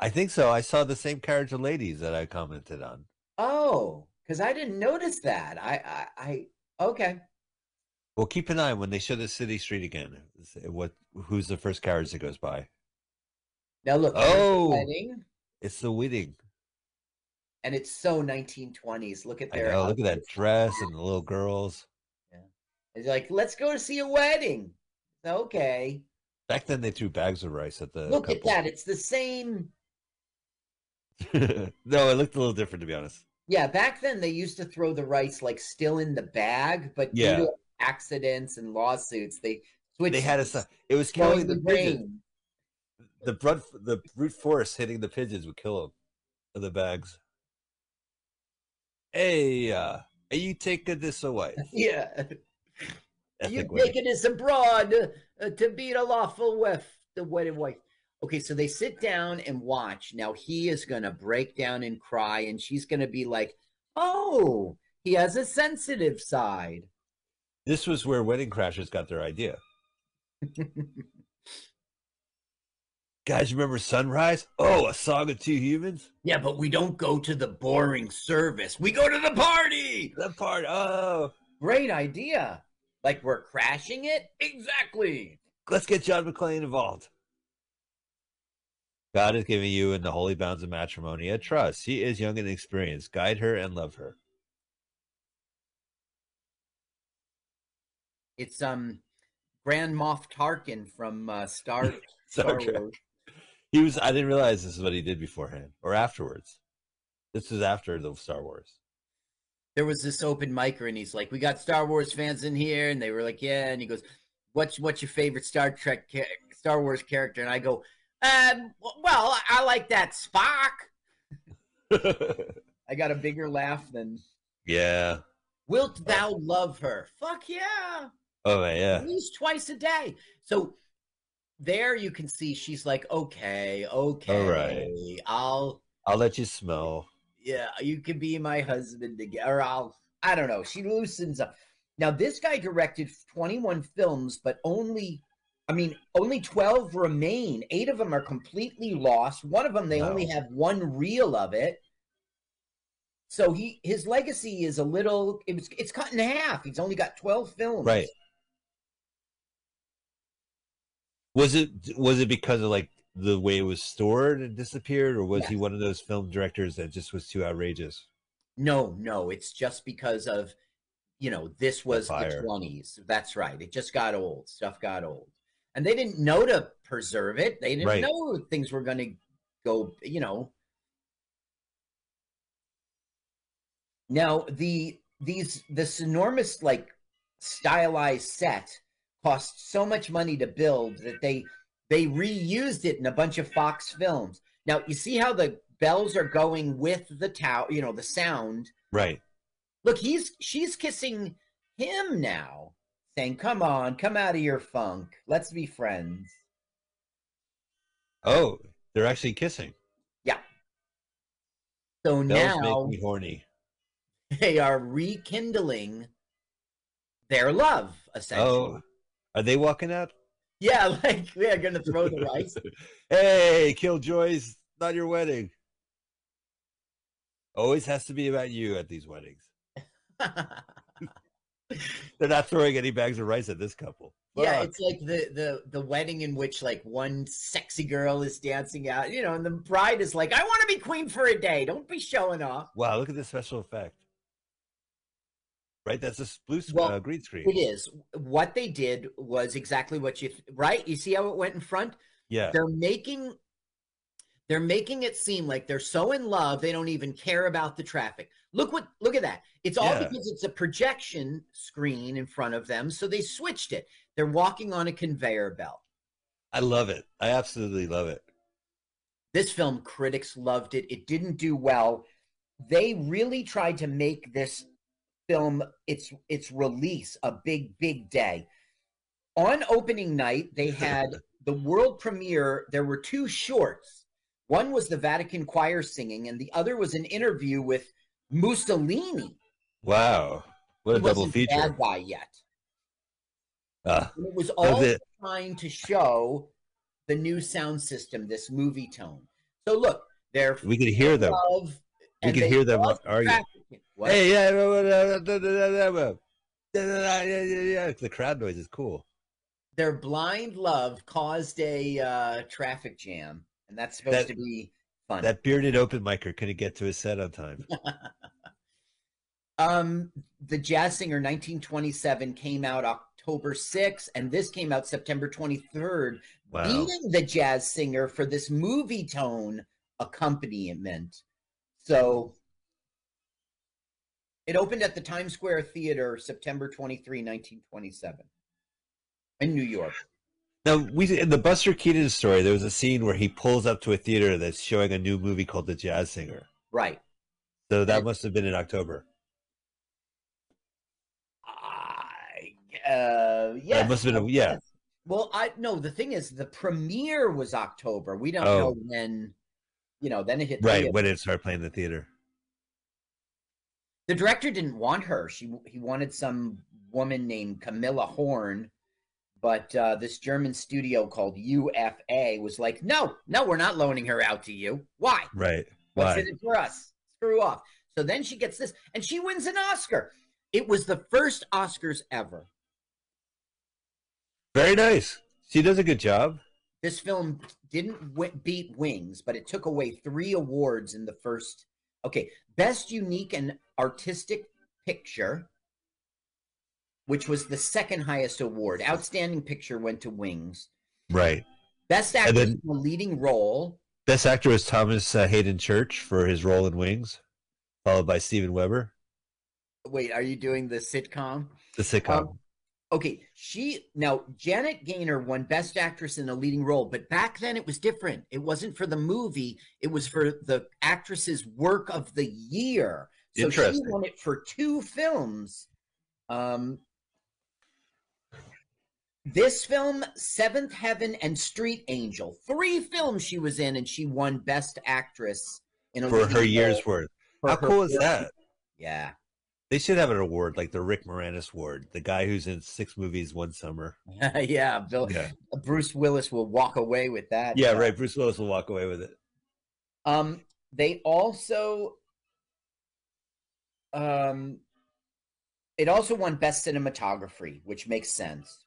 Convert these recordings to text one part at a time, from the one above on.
I think so. I saw the same carriage of ladies that I commented on. Oh, because I didn't notice that. I, I, I, okay. Well, keep an eye when they show the city street again. What? Who's the first carriage that goes by? Now look. Oh! wedding, It's the wedding. and it's so 1920s. Look at their. know. Look at that dress and the little girls. Yeah, it's like, let's go to see a wedding. Okay. Back then, they threw bags of rice at the. Look at that. It's the same. no, it looked a little different to be honest. Yeah, back then they used to throw the rice like still in the bag, but due to accidents and lawsuits, they switched. They had a. It was killing the the pigeons. The brute, the brute force hitting the pigeons would kill them. The bags. Hey, uh, are you taking this away? Yeah, you taking this abroad uh, to be the lawful wife, the wedded wife. Okay, so they sit down and watch. Now he is gonna break down and cry, and she's gonna be like, "Oh, he has a sensitive side." This was where Wedding Crashers got their idea. Guys, remember Sunrise? Oh, a song of two humans? Yeah, but we don't go to the boring service. We go to the party. The part. Oh, Great idea. Like we're crashing it? Exactly. let's get John McClane involved. God has given you in the holy bounds of matrimony a trust. He is young and experienced. Guide her and love her. It's um Grand Moff Tarkin from uh, Star Star Trek. Wars. He was. I didn't realize this is what he did beforehand or afterwards. This was after the Star Wars. There was this open micer, and he's like, "We got Star Wars fans in here," and they were like, "Yeah." And he goes, "What's what's your favorite Star Trek Star Wars character?" And I go, "Um, well, I like that Spock." I got a bigger laugh than yeah. "Wilt thou love her?" Fuck yeah. Oh yeah. at least twice a day. So there you can see she's like, okay, okay, All right. I'll, I'll let you smell. yeah, you can be my husband again, or I'll, I don't know. She loosens up. Now this guy directed 21 films, but only, I mean, only 12 remain. Eight of them are completely lost. One of them they only have one reel of it. So he his legacy is a little it was it's cut in half. He's only got 12 films. Right. Was it was it because of like the way it was stored and disappeared, or was he one of those film directors that just was too outrageous? No, no, it's just because of you know this was the fire. twenties. That's right. It just got old. Stuff got old, and they didn't know to preserve it. They didn't Right. know things were going to go. You know. Now the these this enormous like stylized set cost so much money to build that they they reused it in a bunch of Fox films. Now you see how the bells are going with the tower, you know, the sound. Right. Look, he's she's kissing him now, saying, "Come on, come out of your funk. Let's be friends." Oh, they're actually kissing. Yeah. So Bells now make me horny. they are rekindling their love, essentially. Oh, are they walking out? Yeah, like we are gonna throw the rice. hey, Killjoys, not your wedding. Always has to be about you at these weddings. They're not throwing any bags of rice at this couple. yeah, it's like the the the wedding in which like one sexy girl is dancing out, you know, and the bride is like, "I want to be queen for a day. Don't be showing off." Wow, look at this special effect. Right, that's a blue sc- Well, uh, green screen. It is. What they did was exactly what you right. You see how it went in front. Yeah, They're making they're making it seem like they're so in love they don't even care about the traffic. Look what look at that. It's all Yeah. because it's a projection screen in front of them, so they switched it. They're walking on a conveyor belt. I love it. I absolutely love it. This film critics loved it. It didn't do well. They really tried to make this film its its release a big big day. On opening night, they had the world premiere. There were two shorts. One was the Vatican choir singing, and the other was an interview with Mussolini. Wow, what a double feature. bad guy yet. And it was all the- trying to show the new sound system, this Movietone. So look, they're We could hear them. love, We could hear them love argue. trafficking. What? Hey, yeah. The crowd noise is cool. Their blind love caused a uh, traffic jam, and that's supposed That- to be fun. That bearded open micer couldn't get to his set on time. um, the Jazz Singer 1927 came out October 6th, and this came out September 23rd, Wow. beating the Jazz Singer for this Movietone accompaniment. So it opened at the Times Square Theater September 23, 1927, in New York. Now, we in the Buster Keaton story, there was a scene where he pulls up to a theater that's showing a new movie called The Jazz Singer. Right. So that must have been in October. I, uh, yeah. must have been a- yeah. Well, I no. The thing is, the premiere was October. We don't Oh. know when. You know, then it hit. Right, theater. when it started playing the theater. The director didn't want her. She he wanted some woman named Camilla Horn, but uh, this German studio called UFA was like, no, no, we're not loaning her out to you. Why? Right. What's Why? in it for us? Screw off. So then she gets this, and she wins an Oscar. It was the first Oscars ever. Very nice. She does a good job. This film didn't wi- beat Wings, but it took away three awards in the first. Okay, best unique and artistic picture, which was the second highest award. Outstanding picture went to Wings. Right. Best then- in a leading role. Best actor was Thomas uh, Hayden Church for his role in Wings, followed by Steven Weber, Wait, are you doing the sitcom? the sitcom. Um, okay, she now Janet Gaynor won Best Actress in a Leading Role, but back then it was different. It wasn't for the movie; it was for the actress's work of the year. So she won it for two films. Um, this film, Seventh Heaven, and Street Angel, three films she was in, and she won Best Actress in a for her year's worth. How cool is film. that? Yeah, They should have an award like the Rick Moranis Award, the guy who's in six movies one summer. yeah. Bill, Yeah, Bruce Willis will walk away with that. yeah, Uh, right. Bruce Willis will walk away with it. Um, they also, um, it also won best cinematography, which makes sense.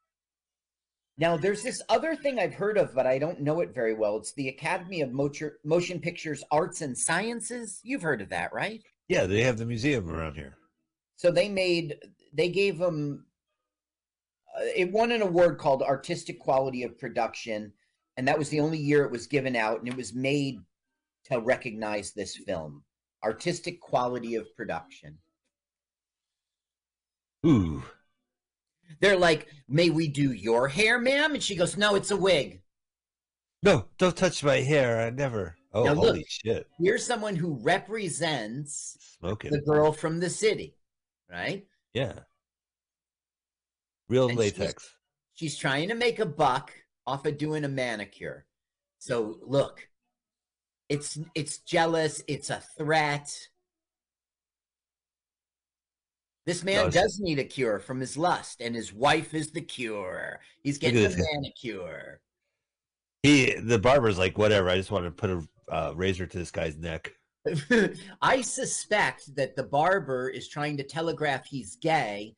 Now, there's this other thing I've heard of, but I don't know it very well. It's the Academy of Motion, Pictures Arts and Sciences. You've heard of that, right? Yeah, they have the museum around here. So they made, they gave them, uh, it won an award called Artistic Quality of Production, and that was the only year it was given out, and it was made to recognize this film. Artistic Quality of Production. Ooh, They're like, may we do your hair, ma'am? And she goes, no, it's a wig. no! Don't touch my hair. I never. Oh, Now holy look. shit! Here's someone who represents Smoking. the girl from the city, right? Yeah. Real And she's- latex. She's trying to make a buck off of doing a manicure. So look, it's it's jealous, it's a threat. This man it's- does need a cure from his lust, and his wife is the cure. He's getting a manicure. He, the barber's like, whatever. I just want to put a uh, razor to this guy's neck. I suspect that the barber is trying to telegraph he's gay,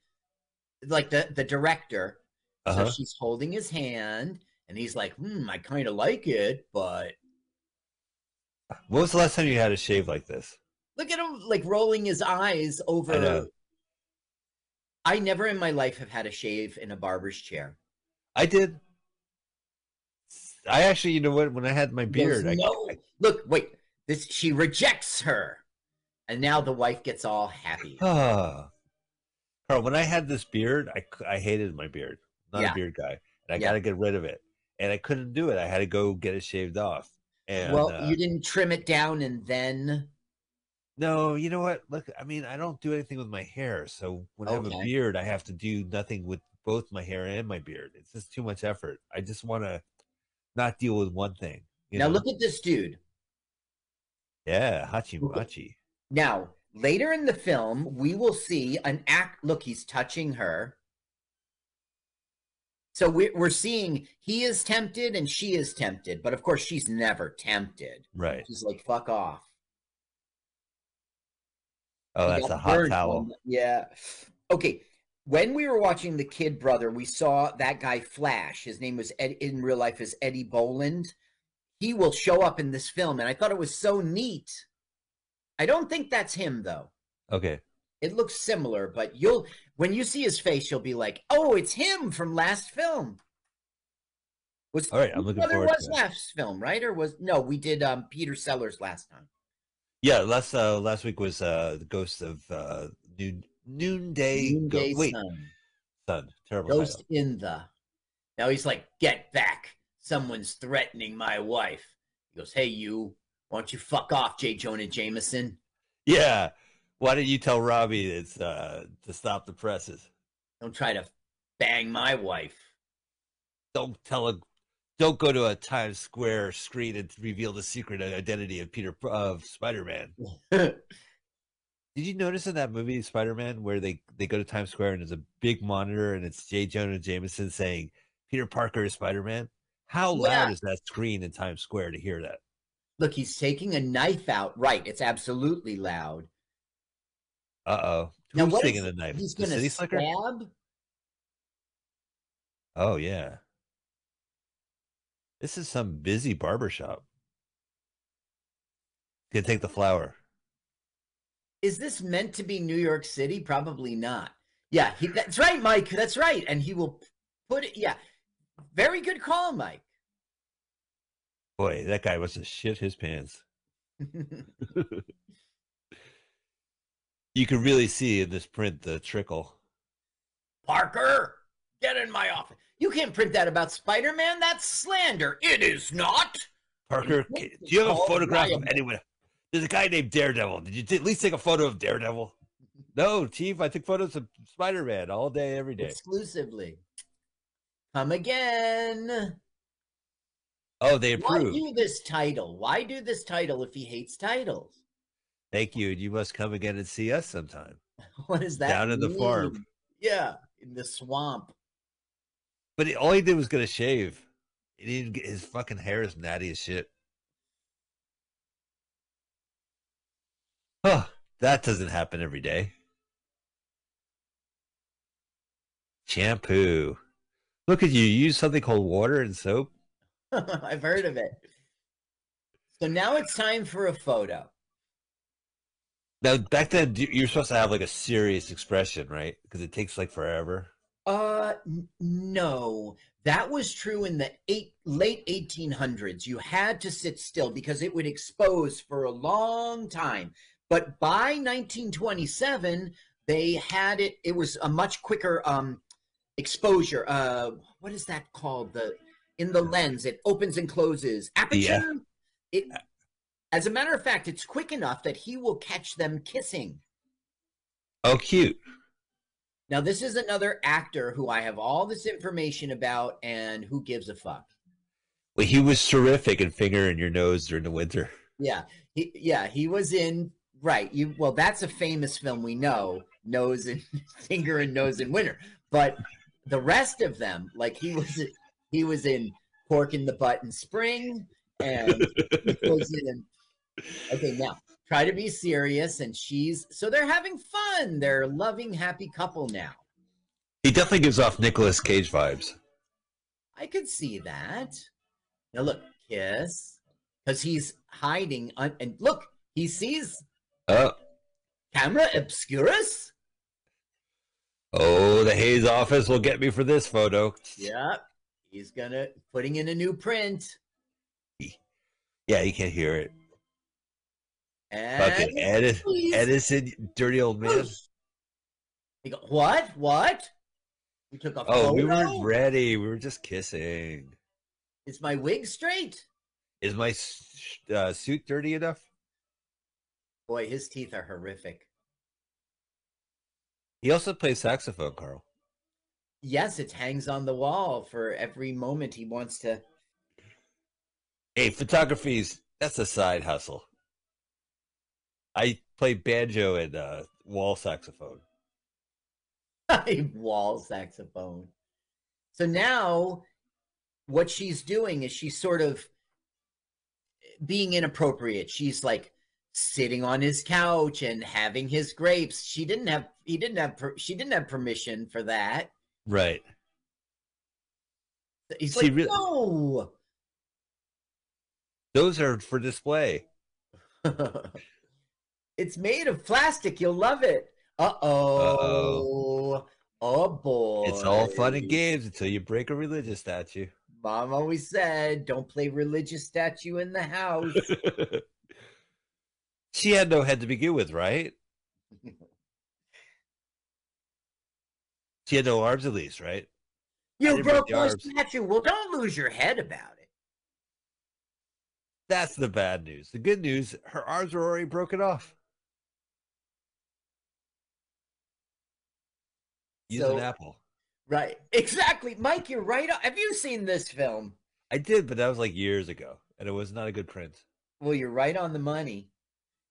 like the, the director. Uh-huh. So she's holding his hand, and he's like, hmm, I kind of like it, but When was the last time you had a shave like this? look at him like rolling his eyes over. I never in my life have had a shave in a barber's chair. I did. I actually, you know what? When I had my beard, I, no, I- look, wait. This she rejects her, and now the wife gets all happy. Carl, when I had this beard, I I hated my beard. Not Yeah. a beard guy. And I Yeah. got to get rid of it. And I couldn't do it. I had to go get it shaved off. And well, uh, you didn't trim it down and then. No, you know what? Look, I mean, I don't do anything with my hair. So when I have a beard, I have to do nothing with both my hair and my beard. It's just too much effort. I just want to not deal with one thing. you Now know? look at this dude. Yeah, Hachi Look at- Machi. Now, later in the film, we will see an act. Look, he's touching her. So we're we're seeing he is tempted and she is tempted, but of course she's never tempted. Right. She's like, "Fuck off." Oh, that's a hot towel. yeah. Okay. When we were watching the Kid Brother, we saw that guy Flash. His name was Ed, in real life is Eddie Boland. He will show up in this film, and I thought it was so neat. I don't think that's him though. Okay. It looks similar, but you'll when you see his face, you'll be like, "Oh, it's him from last film." Was All right, I'm looking forward was to it. Was last film, right? Or was no? We did um Peter Sellers last time. Yeah, last uh last week was uh the ghost of uh noon noonday, Noonday go- wait Sun. sun terrible Ghost title. in the. Now he's like, "Get back! Someone's threatening my wife." He goes, "Hey, you! Why don't you fuck off, J. Jonah Jameson? Yeah. Why didn't you tell Robbie it's uh to stop the presses? Don't try to bang my wife." Don't tell a don't go to a Times Square screen and reveal the secret identity of Peter of Spider Man. Did you notice in that movie Spider Man where they they go to Times Square and there's a big monitor and it's J. Jonah Jameson saying Peter Parker is Spider Man? How loud Yeah. is that screen in Times Square to hear that? Look, he's taking a knife out. Right, it's absolutely loud. Uh oh. Now, Who's what taking is- the knife? He's city slicker? stab. Oh yeah. This is some busy barber shop. Gonna take the flower. Is this meant to be New York City? Probably not. Yeah, he, that's right, Mike. That's right. And he will put it. Yeah, very good call, Mike. Boy, that guy must have shit his pants. You can really see in this print the trickle. Parker, get in my office. You can't print that about Spider Man. That's slander. It is not. Parker, What ca- is do you have a photograph of anyone? There's a guy named Daredevil. Did you at least take a photo of Daredevil? No, Chief. I took photos of Spider Man all day, every day. Exclusively. Come again. Oh, they approve. Why do this title? Why do this title if he hates titles? Thank you. and You must come again and see us sometime. What is that? Down in the farm. Yeah, in the swamp. But he, all he did was gonna shave. He didn't get his fucking hair is natty as shit. Oh, that doesn't happen every day. Shampoo. Look at you. You use something called water and soap. I've heard of it. So now it's time for a photo. Now, back then, you're supposed to have like a serious expression, right? Because it takes like forever. Uh, no, that was true in the eight, late 1800s. You had to sit still because it would expose for a long time. But by 1927, they had it. It was a much quicker um exposure. Uh, what is that called? The in the lens, it opens and closes. Aperture. It. As a matter of fact, it's quick enough that he will catch them kissing. Oh, cute. Now, this is another actor who I have all this information about, and who gives a fuck? Well, he was terrific in finger in your nose during the winter. Yeah, he, yeah, he was in right. You well, that's a famous film we know, Nose and Finger and Nose in Winter. But the rest of them, like he was, he was in Pork in the Butt in Spring, and he was in. Okay, now try to be serious, and she's so they're having fun. They're a loving, happy couple now. He definitely gives off Nicolas Cage vibes. I could see that. Now look, kiss, because he's hiding. Un- and look, he sees Oh, camera obscurus. oh, the Hays office will get me for this photo. Yep, he's gonna putting in a new print. Yeah, you can't hear it. Fucking Edison. Edison, dirty old man. He go, what? What? You took a Oh, photo? we weren't ready. We were just kissing. Is my wig straight? Is my uh, suit dirty enough? Boy, his teeth are horrific. He also plays saxophone, Carl. Yes, it hangs on the wall for every moment he wants to. Hey, photography's that's a side hustle. I play banjo and uh, wall saxophone. wall saxophone. So now what she's doing is she's sort of being inappropriate. She's like sitting on his couch and having his grapes. She didn't have he didn't have per, she didn't have permission for that. Right. He's She like, re- no. Those are for display. it's made of plastic. You'll love it. Uh oh. Oh boy. It's all fun and games until you break a religious statue. Mom always said, "Don't play religious statue in the house." she had no head to begin with, right? She had no arms, at least, right? you broke my statue. Well, don't lose your head about it. That's the bad news. The good news: her arms were already broken off. Use So- an apple. Right. Exactly. Mike, you're right. on- Have you seen this film? I did, but that was like years ago, and it was not a good print. Well, you're right on the money.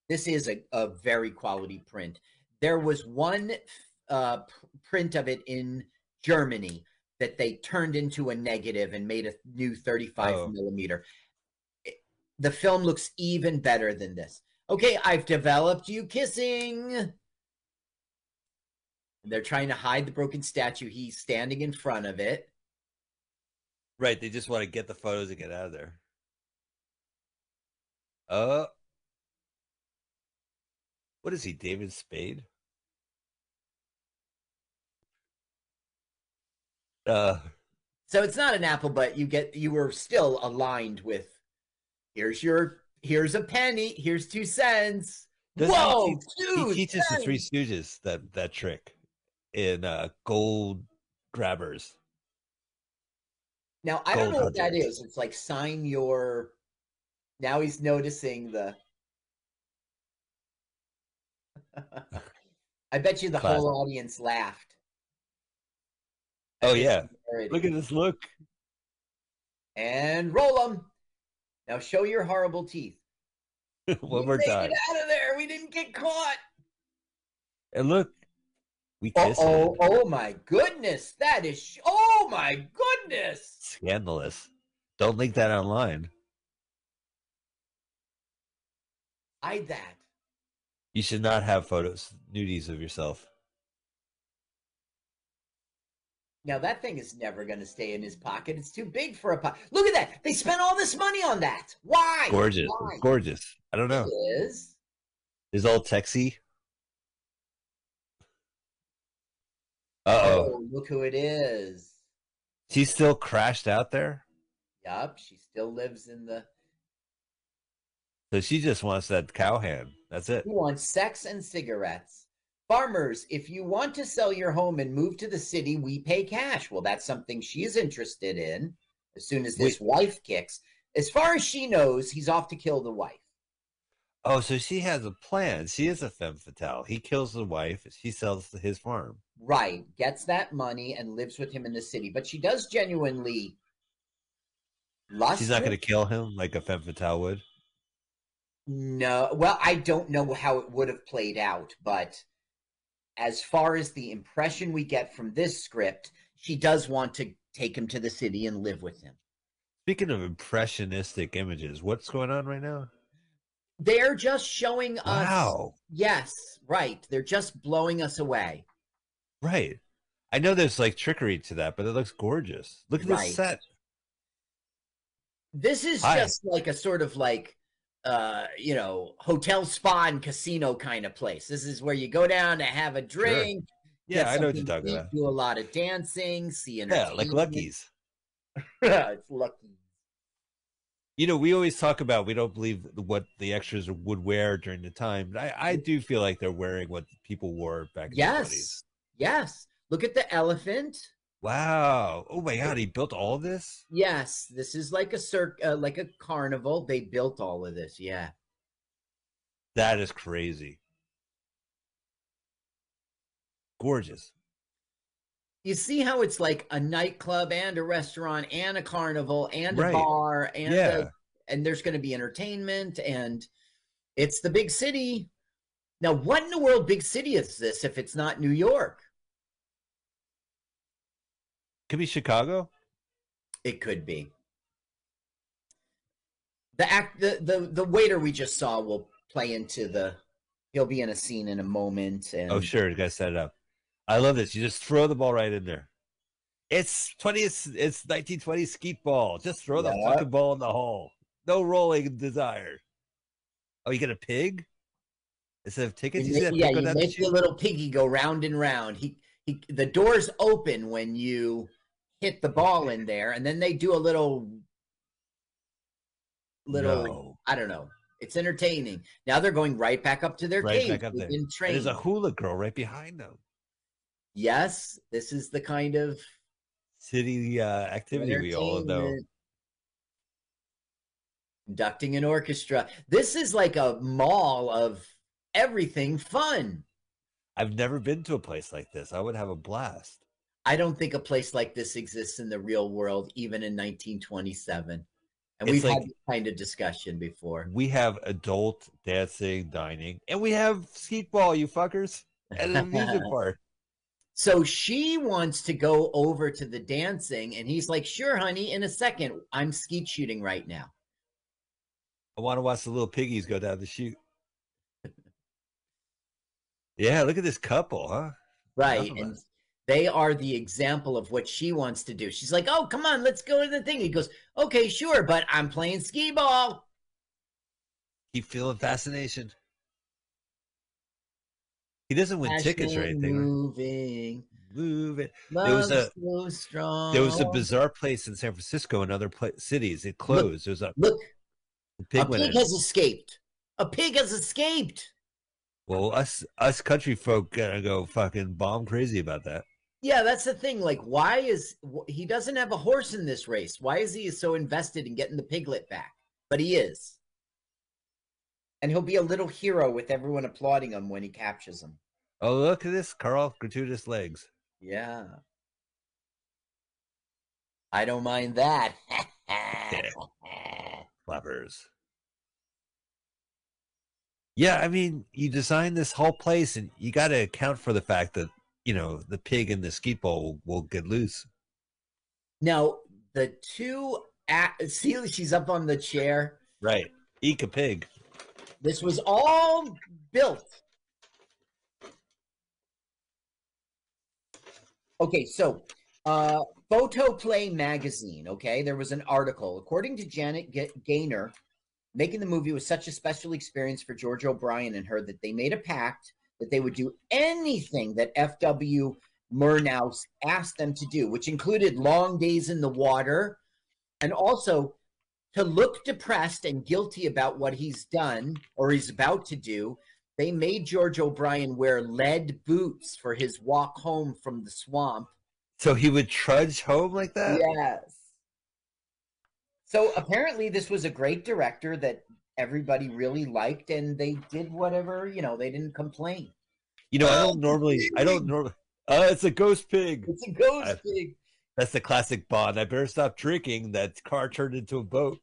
This is a, a very quality print. There was one uh, print of it in Germany that they turned into a negative and made a new 35 Oh. millimeter. It- the film looks even better than this. Okay, I've developed you kissing. They're trying to hide the broken statue. He's standing in front of it. Right? They just want to get the photos and get out of there. Uh, what is he, David Spade? Uh, So it's not an apple, but you get you were still aligned with here's your here's a penny, here's two cents. Doesn't he Whoa, teach- he teaches the Three. Stooges that that trick in uh, Gold Grabbers. Now I don't Gold know what that is. It's like sign your now he's noticing the I bet you the Classic. whole audience laughed. Oh yeah, look at this look. and roll them. Now show your horrible teeth. One We more time, it out of there. We didn't get caught. and look, we Oh, kissed. oh, oh my goodness. That is, sh- oh my goodness. Scandalous. Don't link that online. Hide that. You should not have photos, nudies of yourself. Now that thing is never going to stay in his pocket. It's too big for a pocket. Look at that. They spent all this money on that. Why? Gorgeous, Why? gorgeous. I don't know. It is. Is all Texy. Oh, Oh, look who it is. she's still crashed out there. Yup, she still lives in the. So she just wants that cowhand. That's it. Who wants sex and cigarettes? Farmers, if you want to sell your home and move to the city, we pay cash. Well, that's something she's interested in. As soon as this wife kicks, as far as she knows, he's off to kill the wife. Oh, so she has a plan. She is a femme fatale. He kills the wife. She sells his farm. Right, gets that money and lives with him in the city. But she does genuinely lust. She's not going to kill him like a femme fatale would. No, well, I don't know how it would have played out, but as far as the impression we get from this script, she does want to take him to the city and live with him. Speaking of impressionistic images, what's going on right now? They're just showing us. Wow. Yes, right. They're just blowing us away. Right. I know there's like trickery to that, but it looks gorgeous. Look at Right. this set. This is Hi. just like a sort of like uh you know hotel spa and casino kind of place this is where you go down to have a drink Yeah, I know what you're talking eat, about. do a lot of dancing see Yeah, like Lucky's. it's lucky You know, we always talk about we don't believe what the extras would wear during the time. But I, I do feel like they're wearing what people wore back in the 20s. yes yes look at the elephant Wow. Oh my God, he built all this? yes this is like a circ uh, like a carnival they built all of this yeah That is crazy. Gorgeous. You see how it's like a nightclub and a restaurant and a carnival and Right. a bar and a- Yeah. and there's going to be entertainment and it's the big city. Now, what in the world big city is this if it's not New York? Could be Chicago. It could be. The act the, the the waiter we just saw will play into the he'll be in a scene in a moment oh, and Oh, sure. You guys set it up. I love this. You just throw the ball right in there. It's 20, it's 1920 skeet ball. Just throw the Yeah. fucking ball in the hole. No rolling desired. Oh, you get a pig? Instead of tickets, You make, yeah, you make the little piggy go round and round. He he the doors open when you hit the ball in there, and then they do a little little No. I don't know. It's entertaining. Now they're going right back up to their Right cage. back up there. been there's a hula girl right behind them. Yes, this is the kind of City uh, activity we all know. Conducting an orchestra. This is like a mall of everything fun. I've never been to a place like this. I would have a blast. I don't think a place like this exists in the real world, even in 1927. And It's we've like- had this kind of discussion before. We have adult dancing, dining, and we have skeet ball, you fuckers, and an amusement park. So she wants to go over to the dancing, and he's like, Sure, honey, in a second. I'm skeet shooting right now. I want to watch the little piggies go down the chute. Yeah, look at this couple, huh? Right. And they are the example of what she wants to do. She's like, Oh, come on, let's go to the thing. He goes, Okay, sure, but I'm playing skee ball. Keep feeling fascination. He doesn't win tickets or anything. Moving. Move it. Love was a- so strong. There was a bizarre place in San Francisco and other pla- cities. It closed. There's a Look, pig a pig has escaped. A pig has escaped. Well, us us country folk gonna go fucking bomb crazy about that. Yeah, that's the thing. Like, why is he doesn't have a horse in this race? Why is he so invested in getting the piglet back? But he is. And he'll be a little hero with everyone applauding him when he captures him. Oh, look at this, Carl. Gratuitous legs. Yeah. I don't mind that. Flappers. Yeah, I mean, you design this whole place, and you got to account for the fact that you know the pig and the skeet ball will, will get loose. now, the two. a see, she's up on the chair. Right. Eek a pig. This was all built. Okay, so uh Photoplay magazine, okay? There was an article. According to Janet Ga- Gaynor, making the movie was such a special experience for George O'Brien and her that they made a pact that they would do anything that FW Murnau asked them to do, which included long days in the water and also to look depressed and guilty about what he's done or he's about to do, they made George O'Brien wear lead boots for his walk home from the swamp. So he would trudge home like that. Yes. So apparently, this was a great director that everybody really liked, and they did whatever, you know, they didn't complain. You know, I don't um, normally. I don't normally. Oh, uh, it's a ghost pig. It's a ghost I- pig. That's the classic Bond. I better stop drinking. That car turned into a boat.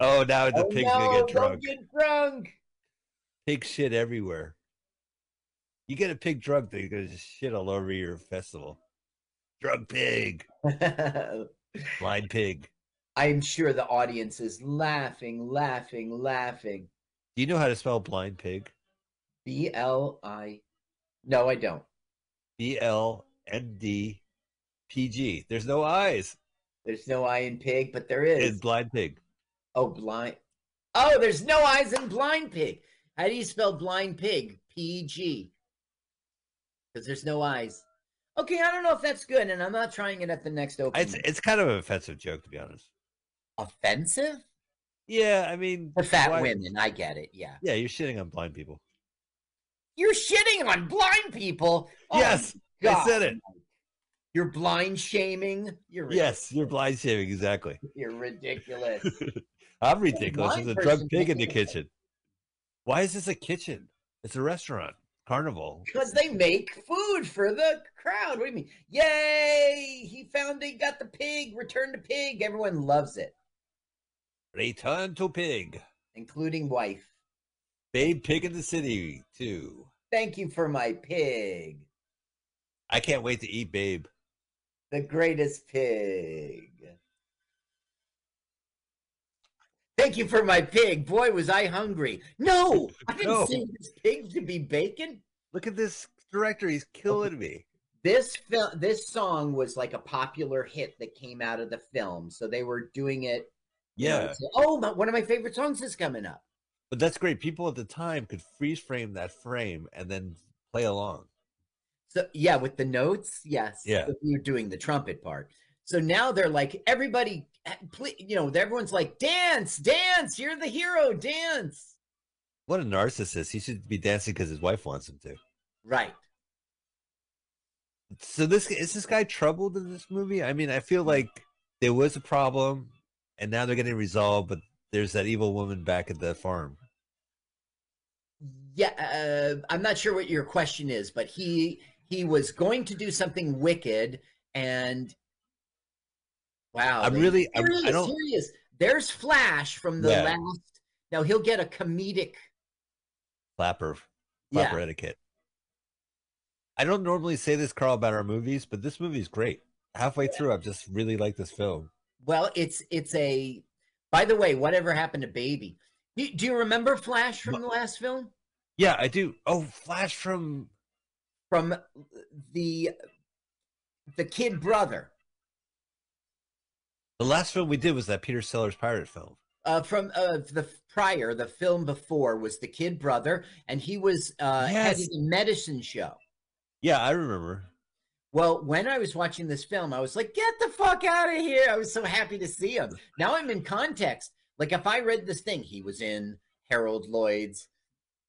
Oh, now the Oh, pig's no, gonna get drunk. get drunk. Pig shit everywhere. You get a pig drunk, they're gonna just shit all over your festival. Drug pig, blind pig. I'm sure the audience is laughing, laughing, laughing. Do you know how to spell blind pig? B L I. No, I don't. B L N D P G. There's no eyes There's no eye in pig, but there is. in blind pig. Oh, blind. Oh, there's no eyes in blind pig. How do you spell blind pig? P G. Because there's no eyes. Okay, I don't know if that's good, and I'm not trying it at the next opening. It's it's kind of an offensive joke to be honest. offensive Yeah, I mean, for fat why- women. I get it. Yeah, Yeah, you're shitting on blind people. you're shitting on blind people. Oh, yes, I said it. You're blind shaming. You're Yes, you're blind shaming exactly. You're ridiculous. I'm ridiculous. There's a drunk pig in the kitchen. Why is this a kitchen? It's a restaurant, carnival. Because they make food for the crowd. What do you mean? Yay! He found he got the pig, return to pig. Everyone loves it, Return to pig. including wife. Babe Pig in the City too. Thank you for my pig. I can't wait to eat Babe. The greatest pig. Thank you for my pig. Boy, was I hungry. No, I didn't No. say this pig to be bacon. Look at this director. He's killing me. This film, this song was like a popular hit that came out of the film, so they were doing it. you know, Yeah. to- oh, my, one of my favorite songs is coming up. But that's great. People at the time could freeze frame that frame and then play along. So yeah, with the notes, yes. Yeah. if you're doing the trumpet part. So now they're like everybody, you know, everyone's like dance, dance. You're the hero, dance. What a narcissist. He should be dancing because his wife wants him to. Right. So this is this guy troubled in this movie? I mean, I feel like there was a problem and now they're getting resolved, but there's that evil woman back at the farm. Yeah, uh, I'm not sure what your question is, but he he was going to do something wicked, and wow, I'm really I'm, he I don't is. There's Flash from the Yeah. last. Now he'll get a comedic. flapper Yeah, flapper etiquette. I don't normally say this, Carl, about our movies, but this movie is great. Halfway through, I've just really liked this film. well, it's it's a. By the way, whatever happened to Baby? Do, do you remember Flash from the last film? Yeah, I do. Oh, Flash from From the the kid brother. The last film we did was that Peter Sellers pirate film. uh, from uh, the prior, the film before was the kid brother, and he was uh, Yes. heading a medicine show. Yeah, I remember. Well, when I was watching this film, I was like, "Get the fuck out of here!" I was so happy to see him. Now I'm in context. Like if I read this thing, he was in Harold Lloyd's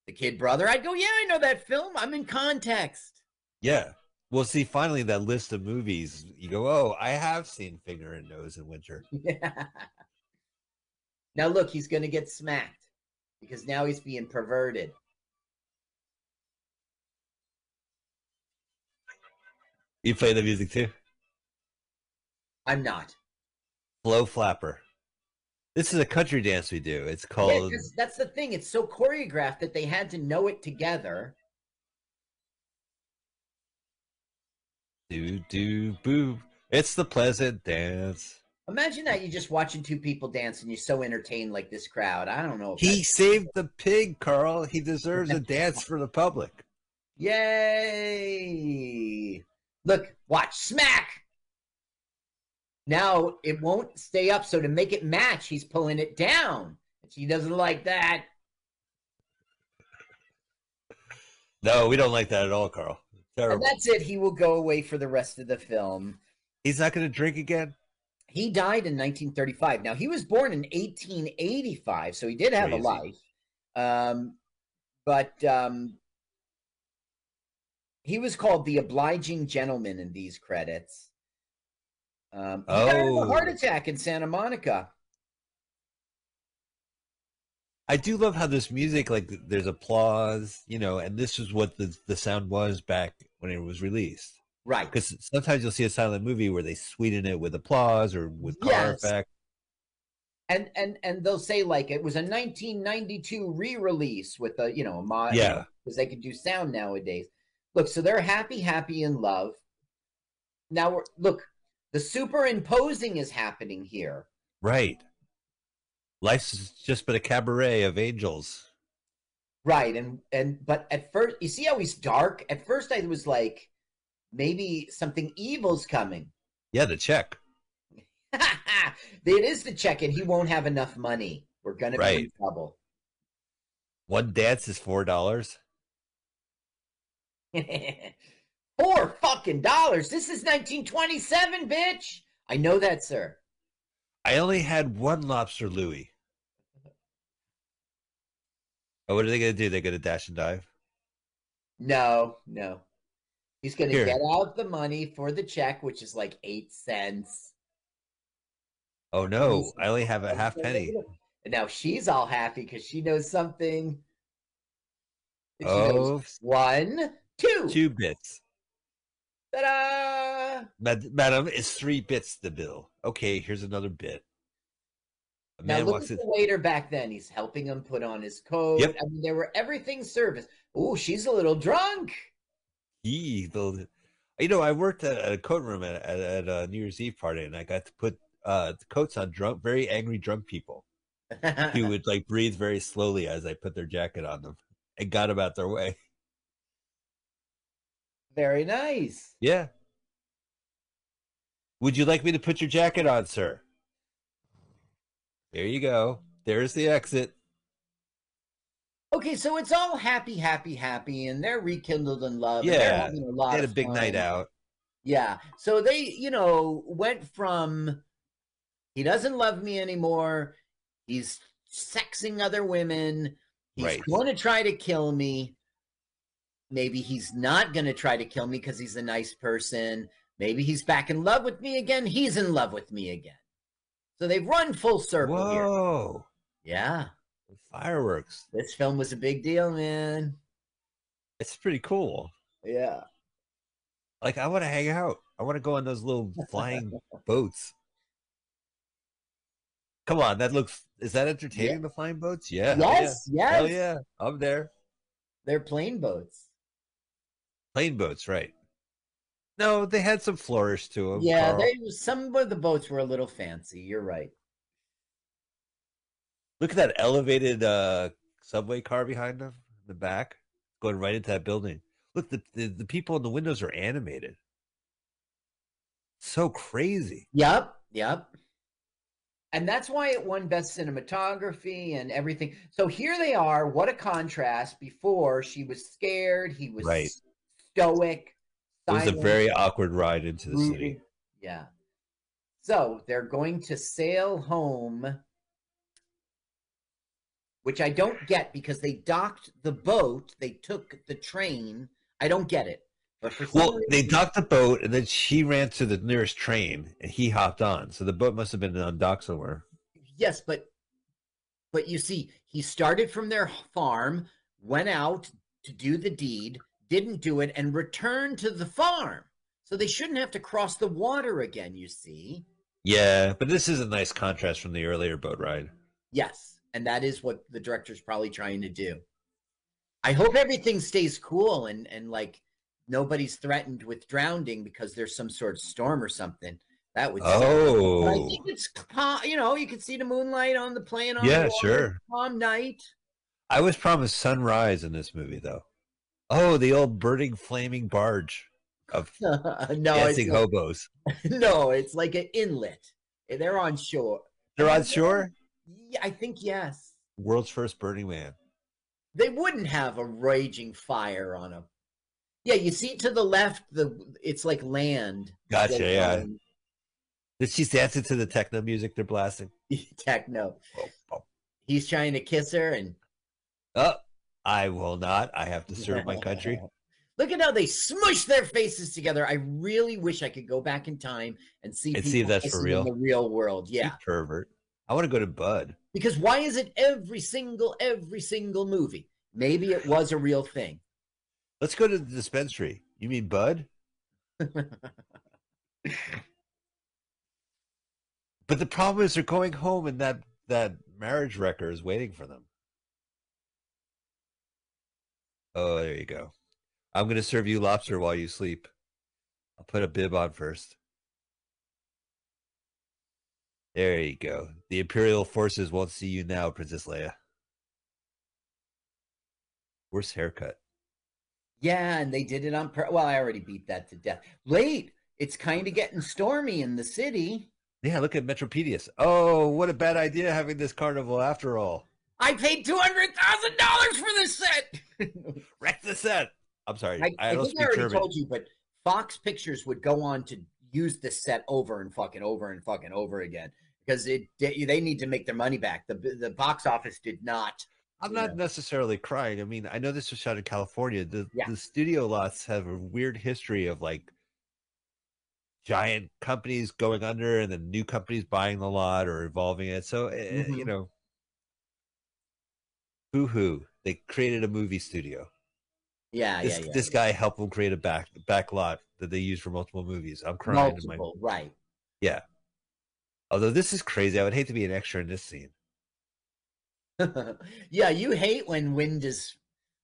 The Kid Brother. I'd go, "Yeah, I know that film. I'm in context." Yeah. Well, see, finally, that list of movies, you go, oh, I have seen Finger and Nose in Winter. now look, he's going to get smacked because now he's being perverted. You play the music too? I'm not. Flow Flapper. This is a country dance we do. It's Yeah, that's the thing. It's so choreographed that they had to know it together. Do Do Boo. It's the pleasant dance. Imagine that you're just watching two people dance and you're so entertained like this crowd. I don't know. If He saved the pig, Carl. He deserves a dance for the public. Yay! Look, watch, smack! Now it won't stay up, so to make it match, he's pulling it down. She doesn't like that. No, we don't like that at all, Carl. And that's it. He will go away for the rest of the film. He's not going to drink again. He died in 1935. Now he was born in 1885, so he did have Crazy. a life. Um, but um, he was called the obliging gentleman in these credits. Um, he died of a heart Oh. attack in Santa Monica. I do love how this music, like, there's applause, you know, and this is what the the sound was back when it was released. Right. Because sometimes you'll see a silent movie where they sweeten it with applause or with car Yes. effect. And and and they'll say like it was a 1992 re-release with a you know a mod Yeah. because they could do sound nowadays. Look, so they're happy, happy in love. Now we're look, the superimposing is happening here. Right. Life's just but a cabaret of angels. Right, and and but at first, you see how he's dark. At first, I was like, maybe something evil's coming. Yeah, the check. it is the check, and he won't have enough money. We're gonna be in Right. trouble. One dance is four dollars. Four fucking dollars. This is 1927, bitch. I know that, sir. I only had one lobster Louis. Oh, what are they gonna do? They're gonna dash and dive. No, no. He's gonna get out the money for the check, which is like eight cents. Oh no, I only have a half penny. And now she's all happy because she knows something. She oh. knows Oh, one, two. two bits. Ta-da! Mad- Madam, it's three bits the bill. Okay, here's another bit. A Now look walks at in. the waiter back then. He's helping him put on his coat. Yep. I mean, there were everything service. Oh, she's a little drunk. He, the, You know, I worked at a coat room at, at, at a New Year's Eve party, and I got to put uh, coats on drunk, very angry drunk people who would like breathe very slowly as I put their jacket on them and got about their way. Very nice. Yeah. Would you like me to put your jacket on, sir? There you go. There's the exit. Okay, so it's all happy, happy, happy, and they're rekindled in love. and they're Yeah, having a They had a big night out. Yeah. So they, you know, went from he doesn't love me anymore. He's sexing other women. He's Right. going to try to kill me. Maybe he's not going to try to kill me because he's a nice person. Maybe he's back in love with me again. He's in love with me again. So they've run full circle here. Whoa. Yeah. Fireworks. This film was a big deal, man. It's pretty cool. Yeah. Like, I want to hang out. I want to go on those little flying boats. Come on, that looks. Is that entertaining? The flying boats? Yeah. Oh, yes, yeah. Hell yes. yeah. I'm there. They're plane boats. Plane boats, right? No, they had some flourish to them. Yeah, they, some of the boats were a little fancy. You're right. Look at that elevated uh, subway car behind them in the back, going right into that building. Look, the, the the people in the windows are animated. So crazy. Yep, yep. And that's why it won best cinematography and everything. So here they are. What a contrast. Before she was scared, he was Right. stoic. It was a very awkward ride into the city. Yeah. So they're going to sail home, which I don't get because they docked the boat. They took the train. I don't get it. But Well, they docked the boat, and then she ran to the nearest train, and he hopped on. So the boat must have been on dock somewhere. Yes, but but you see, he started from their farm, went out to do the deed, didn't do it, and returned to the farm. So they shouldn't have to cross the water again, you see. Yeah, but this is a nice contrast from the earlier boat ride. Yes, and that is what the director's probably trying to do. I hope everything stays cool and and like nobody's threatened with drowning because there's some sort of storm or something. That would oh, I Oh, think it's calm, you know, you can see the moonlight on the plane on Yeah, water, sure. calm night. I was promised sunrise in this movie, though. Oh, the old burning, flaming barge of no, dancing it's hobos. no, it's like an inlet. They're on shore. They're on shore. Yeah, I think yes. World's first Burning Man. They wouldn't have a raging fire on a. Yeah, you see to the left, the it's like land. Gotcha. Yeah. going Did she dancing to the techno music they're blasting? Techno. Oh, oh. He's trying to kiss her, and Oh, I will not. I have to serve my country. Look at how they smush their faces together. I really wish I could go back in time and see And see if that's for real. in the real world. You Yeah, pervert. I want to go to Bud. because why is it every single every single movie? Maybe it was a real thing. Let's go to the dispensary. You mean Bud? But the problem is they're going home and that that marriage wrecker is waiting for them. Oh, there you go. I'm going to serve you lobster while you sleep. I'll put a bib on first. There you go. The Imperial forces won't see you now, Princess Leia. Worst haircut. Yeah, and they did it on pur- well, I already beat that to death. Late. It's kind of getting stormy in the city. Yeah, look at Metropedius. Oh, what a bad idea having this carnival after all. I paid two hundred thousand dollars for this set. Wreck the set. I'm sorry. I, I, I think I already German. told you, but Fox Pictures would go on to use this set over and fucking over and fucking over again because it they they need to make their money back. The the box office did not. I'm not know. necessarily crying. I mean, I know this was shot in California. The Yeah. the studio lots have a weird history of like giant companies going under and then new companies buying the lot or evolving it. So eh, you Mhm. know, boo hoo. They created a movie studio. Yeah, This yeah, yeah. this guy helped them create a back back lot that they use for multiple movies. I'm crying. in my- multiple, right? Yeah. Although this is crazy, I would hate to be an extra in this scene. yeah, you hate when wind is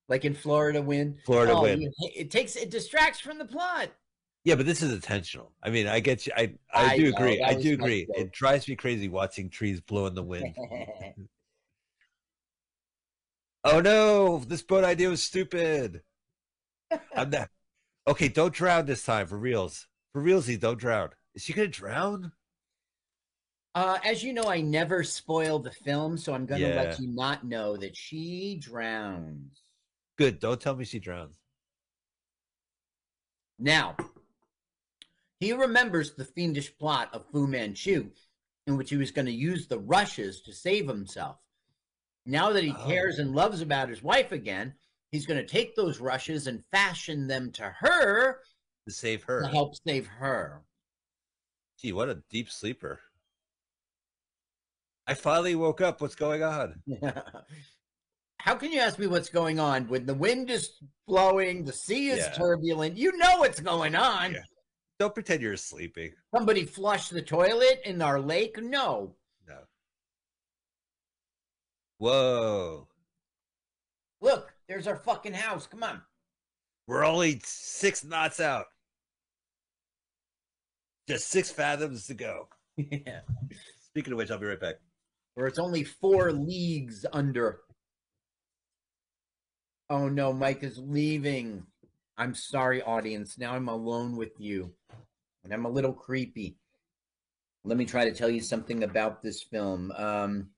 like in Florida wind. Florida Oh, wind. it takes it distracts from the plot. Yeah, but this is intentional. I mean, I get you. I I, I do agree. I do agree. It drives me crazy watching trees blow in the wind. oh no, this boat idea was stupid. I'm not. Okay, don't drown this time for reals. For realsy, don't drown. Is she gonna drown? uh, as you know, I never spoil the film, so I'm going to Yeah. let you not know that she drowns. Good. Don't tell me she drowns. Now, he remembers the fiendish plot of Fu Manchu, in which he was going to use the rushes to save himself. Now that he Oh. cares and loves about his wife again, he's going to take those rushes and fashion them to her To save her. to help save her. Gee, what a deep sleeper. I finally woke up. What's going on? How can you ask me what's going on when the wind is blowing, the sea is Yeah. turbulent? You know what's going on. Yeah. Don't pretend you're sleeping. Somebody flushed the toilet in our lake? No. Whoa. Look, there's our fucking house. Come on. We're only six knots out. Just six fathoms to go. yeah. Speaking of which, I'll be right back. Or it's only four leagues under. Oh no, Mike is leaving. I'm sorry, audience. Now I'm alone with you. And I'm a little creepy. Let me try to tell you something about this film. Um,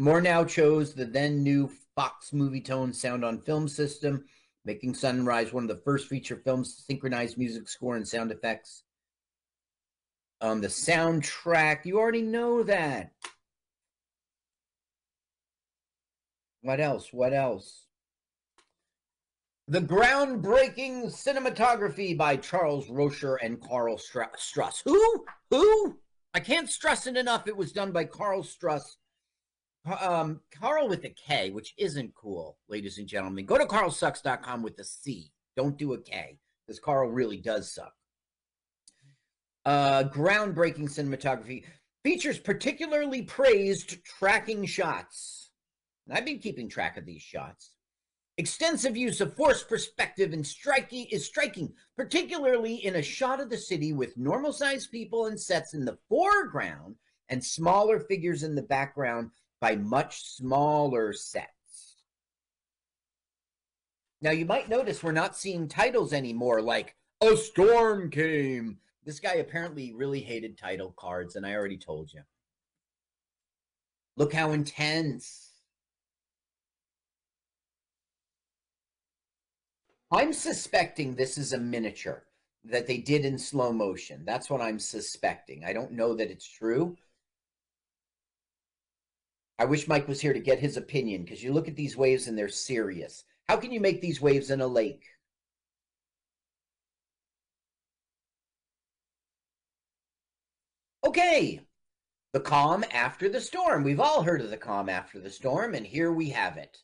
Murnau chose the then new Fox Movietone sound on film system, making Sunrise one of the first feature films to synchronize music score and sound effects. Um, the soundtrack, you already know that. What else? What else? The groundbreaking cinematography by Charles Rosher and Karl Struss. Who? Who? I can't stress it enough. It was done by Karl Struss. Um, Carl with a K, which isn't cool, ladies and gentlemen. Go to carlsucks.com with a C. Don't do a K, because Carl really does suck. Uh, groundbreaking cinematography features particularly praised tracking shots. And I've been keeping track of these shots. Extensive use of forced perspective and striking is striking, particularly in a shot of the city with normal sized people and sets in the foreground and smaller figures in the background by much smaller sets. Now, you might notice we're not seeing titles anymore like A Storm Came. This guy apparently really hated title cards, and I already told you. Look how intense. I'm suspecting this is a miniature that they did in slow motion. That's what I'm suspecting. I don't know that it's true. I wish Mike was here to get his opinion because you look at these waves and they're serious. How can you make these waves in a lake? Okay, the calm after the storm. We've all heard of the calm after the storm, and here we have it.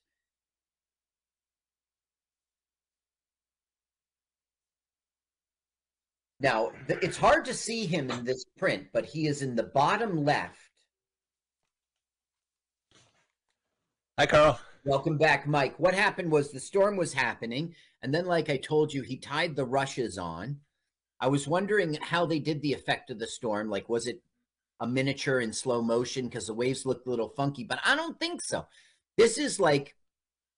Now, it's hard to see him in this print, but he is in the bottom left. Hi, Carl. Welcome back, Mike. What happened was the storm was happening, and then, like I told you, he tied the rushes on. I was wondering how they did the effect of the storm. Like, was it a miniature in slow motion because the waves looked a little funky? But I don't think so. This is like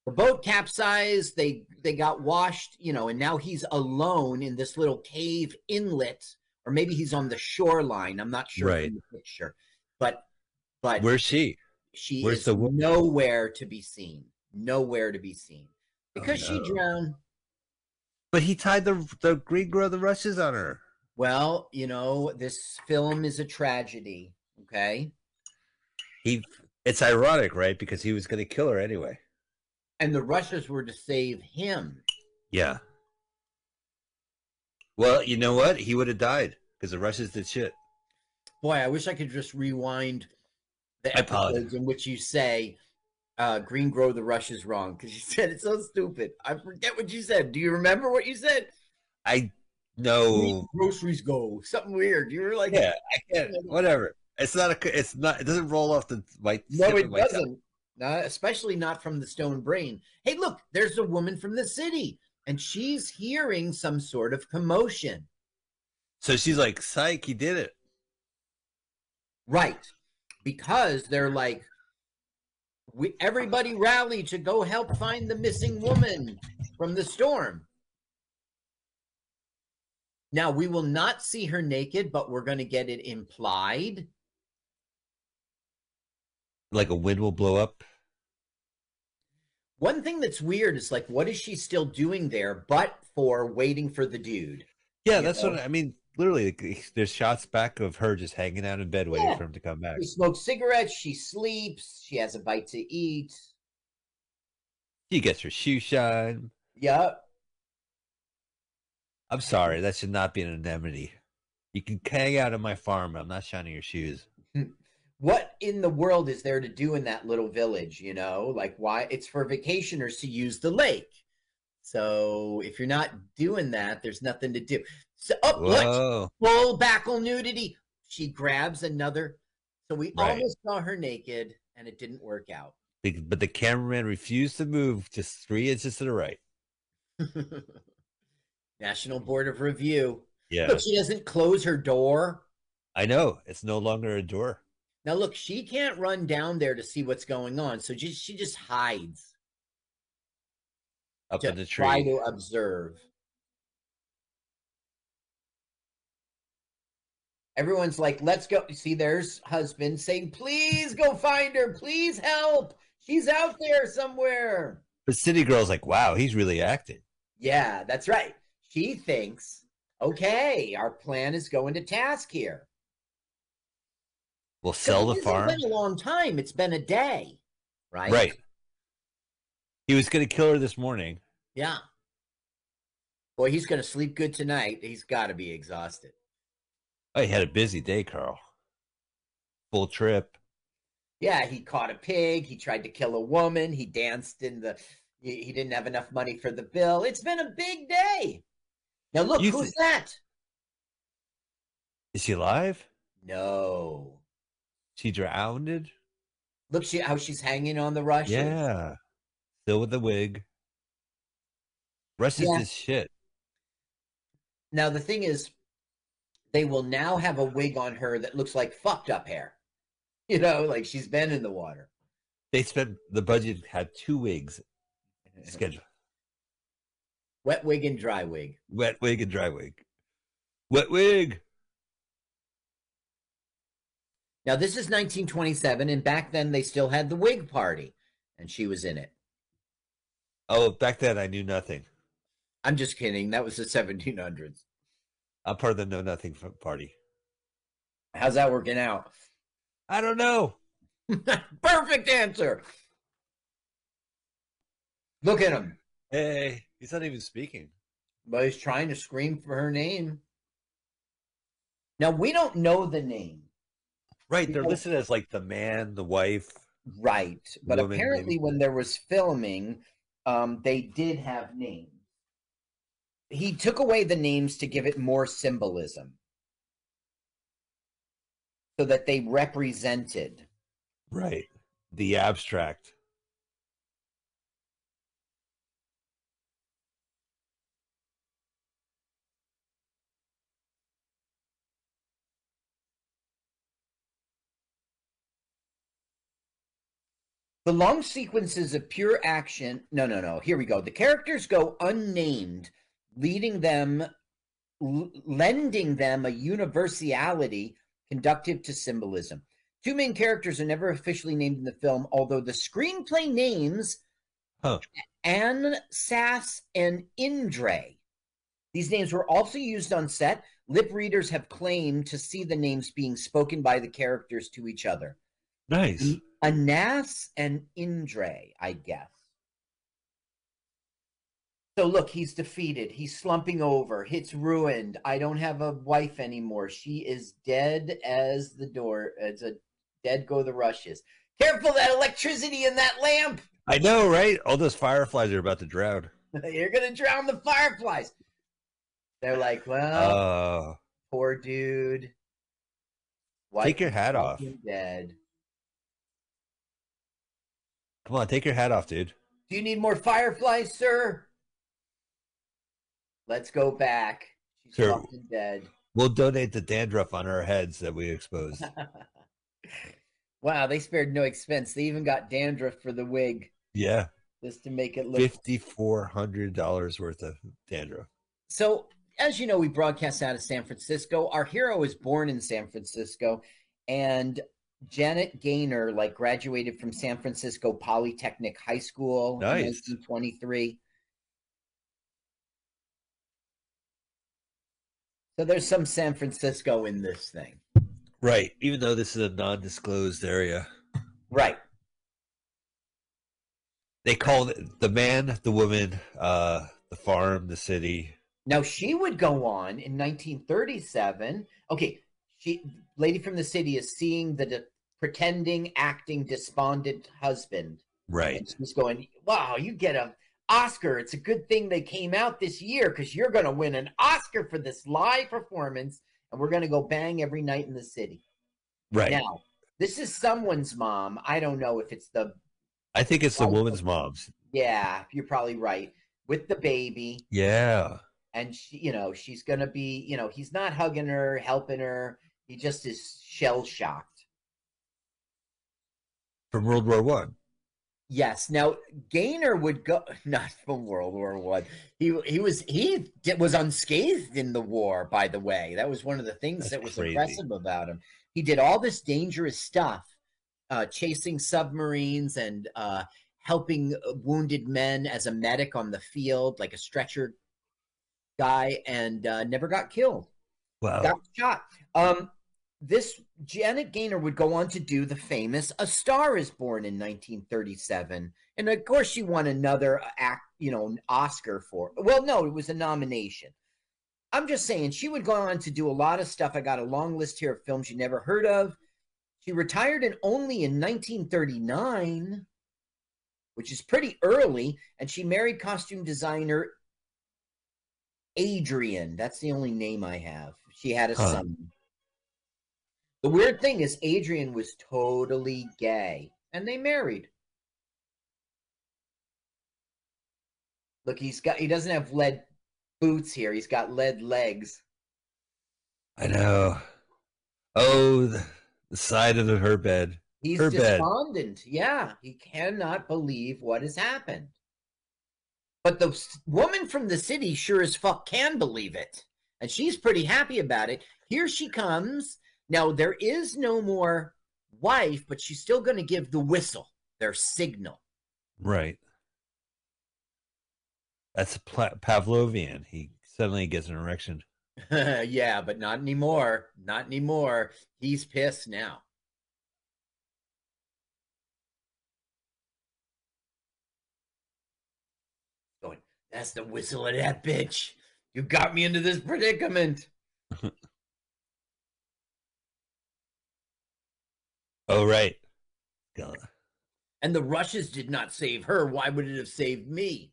the boat capsized. They they got washed, you know, and now he's alone in this little cave inlet, or maybe he's on the shoreline. I'm not sure Right. from the picture, but but Where's she? She Where's is nowhere to be seen. Nowhere to be seen oh, because no. she drowned. But he tied the the green girl the rushes on her. Well, you know, this film is a tragedy. Okay, He. It's ironic, right? Because he was going to kill her anyway. and the rushes were to save him. Yeah. Well, you know what? He would have died because the rushes did shit. Boy, I wish I could just rewind the I episodes in which you say uh, "Green grow the rushes" wrong because you said it's so stupid. I forget what you said. Do you remember what you said? I know. groceries go something weird. You were like, Yeah, I can't. Whatever. It's not a. It's not. It doesn't roll off the my. No, it doesn't. Uh, especially not from the stone brain. Hey, look, there's a woman from the city. and she's hearing some sort of commotion. So she's like, "Psych, he did it." Right. Because they're like, we everybody rally to go help find the missing woman from the storm. Now we will not see her naked, but we're going to get it implied. Like a wind will blow up. One thing that's weird is like, what is she still doing there but for waiting for the dude? Yeah, that's know? what I mean. Literally, there's shots back of her just hanging out in bed waiting Yeah. for him to come back. She smokes cigarettes, she sleeps, she has a bite to eat. She gets her shoe shine. Yep. I'm sorry, that should not be an indemnity. You can hang out in my farm, but I'm not shining your shoes. What in the world is there to do in that little village? You know, like why it's for vacationers to use the lake. So if you're not doing that, there's nothing to do. So, oh, look, full backle nudity. She grabs another. So we Right. almost saw her naked, and it didn't work out. But the cameraman refused to move just three inches to the right. National Board of Review. Yeah. Look, she doesn't close her door. I know. It's no longer a door. Now look, she can't run down there to see what's going on, so just she just hides Up in the tree. try to observe. Everyone's like, "Let's go." See, there's husband saying, "Please go find her. Please help. She's out there somewhere." But City Girl's like, wow, he's really acting. Yeah, that's right. She thinks, "Okay, our plan is going to task here." We'll sell the farm. It hasn't been a long time. It's been a day, right? Right. He was going to kill her this morning. Yeah. Boy, he's going to sleep good tonight. He's got to be exhausted. Oh, he had a busy day, Carl. Full trip. Yeah, he caught a pig. He tried to kill a woman. He danced in the. He, didn't have enough money for the bill. It's been a big day. Now look, You who's thi- that? Is she alive? No. She drowned? Look, she how she's hanging on the rushes. Yeah. Still with the wig. Rush is Yeah. this shit. Now the thing is, they will now have a wig on her that looks like fucked up hair. You know, like she's been in the water. They spent the budget had two wigs scheduled. Wet wig and dry wig. Wet wig and dry wig. Wet wig. Now this is 1927, and back then they still had the wig party, and she was in it. Oh, back then I knew nothing. I'm just kidding. That was the 1700s. I'm part of the know nothing party. How's that working out? I don't know. Perfect answer. Look at him. Hey, he's not even speaking. But he's trying to scream for her name. Now we don't know the name. Right, they're listed as like the man, the wife. Right. But Woman, apparently maybe. when there was filming, um, they did have names. He took away the names to give it more symbolism. So that they represented. Right. The abstract. The long sequences of pure action. No, no, no. Here we go. The characters go unnamed, leading them, l- lending them a universality conductive to symbolism. Two main characters are never officially named in the film, although the screenplay names Huh. Anne Sass and Indre. These names were also used on set. Lip readers have claimed to see the names being spoken by the characters to each other. Nice. Anas and Indre, I guess. So look, he's defeated. He's slumping over. It's ruined. I don't have a wife anymore. She is dead as the door. As a dead go the rushes. Careful that electricity in that lamp. I know, right? All those fireflies are about to drown. You're gonna drown the fireflies. They're like, well, Oh, poor dude. Take your hat off. Dead. Come on, take your hat off, dude. Do you need more fireflies, sir? Let's go back. She's Sure. fucking dead. We'll donate the dandruff on our heads that we exposed. wow, they spared no expense. They even got dandruff for the wig Yeah, just to make it look. fifty four hundred dollars worth of dandruff. So, as you know, we broadcast out of San Francisco. Our hero was born in San Francisco, and Janet Gaynor like graduated from San Francisco Polytechnic High School in Nice. 1923. So there's some San Francisco in this thing. Right, even though this is a non-disclosed area, Right. they called it the man, the woman, uh, the farm, the city. Now she would go on in 1937. Okay, she lady from the city is seeing the de- pretending, acting, despondent husband, Right, and she's going, "Wow, you get a Oscar! It's a good thing they came out this year because you're going to win an Oscar for this live performance, and we're going to go bang every night in the city." right. Now, this is someone's mom. I don't know if it's the. I think it's the woman's mom's. Yeah, you're probably right with the baby. Yeah, and she you know she's gonna be you know he's not hugging her helping her he just is shell shocked from World War One. Yes now gaynor would go not from world war one he he was he di- was unscathed in the war by the way that was one of the things That's that was crazy. impressive about him he did all this dangerous stuff uh chasing submarines and uh helping uh, wounded men as a medic on the field like a stretcher guy and uh, never got killed Wow. got shot. Um, this Janet Gaynor would go on to do the famous "A Star Is Born" in 1937, and of course she won another uh, act, you know, Oscar for. Well, no, it was a nomination. I'm just saying she would go on to do a lot of stuff. I got a long list here of films you never heard of. She retired in only in 1939, which is pretty early, and she married costume designer Adrian. That's the only name I have. She had a Huh. son. The weird thing is, Adrian was totally gay, and they married. Look, he's got. He doesn't have lead boots here. He's got lead legs. I know. Oh, the, the side of the, her bed. He's Her bed. despondent. Yeah, he cannot believe what has happened. But the woman from the city sure as fuck can believe it. And she's pretty happy about it. Here she comes. Now, there is no more wife, but she's still going to give the whistle, their signal. Right. That's Pavlovian. He suddenly gets an erection. yeah, but not anymore. Not anymore. He's pissed now. Going, that's the whistle of that bitch. You got me into this predicament. Oh, right. God. And the Russians did not save her. Why would it have saved me?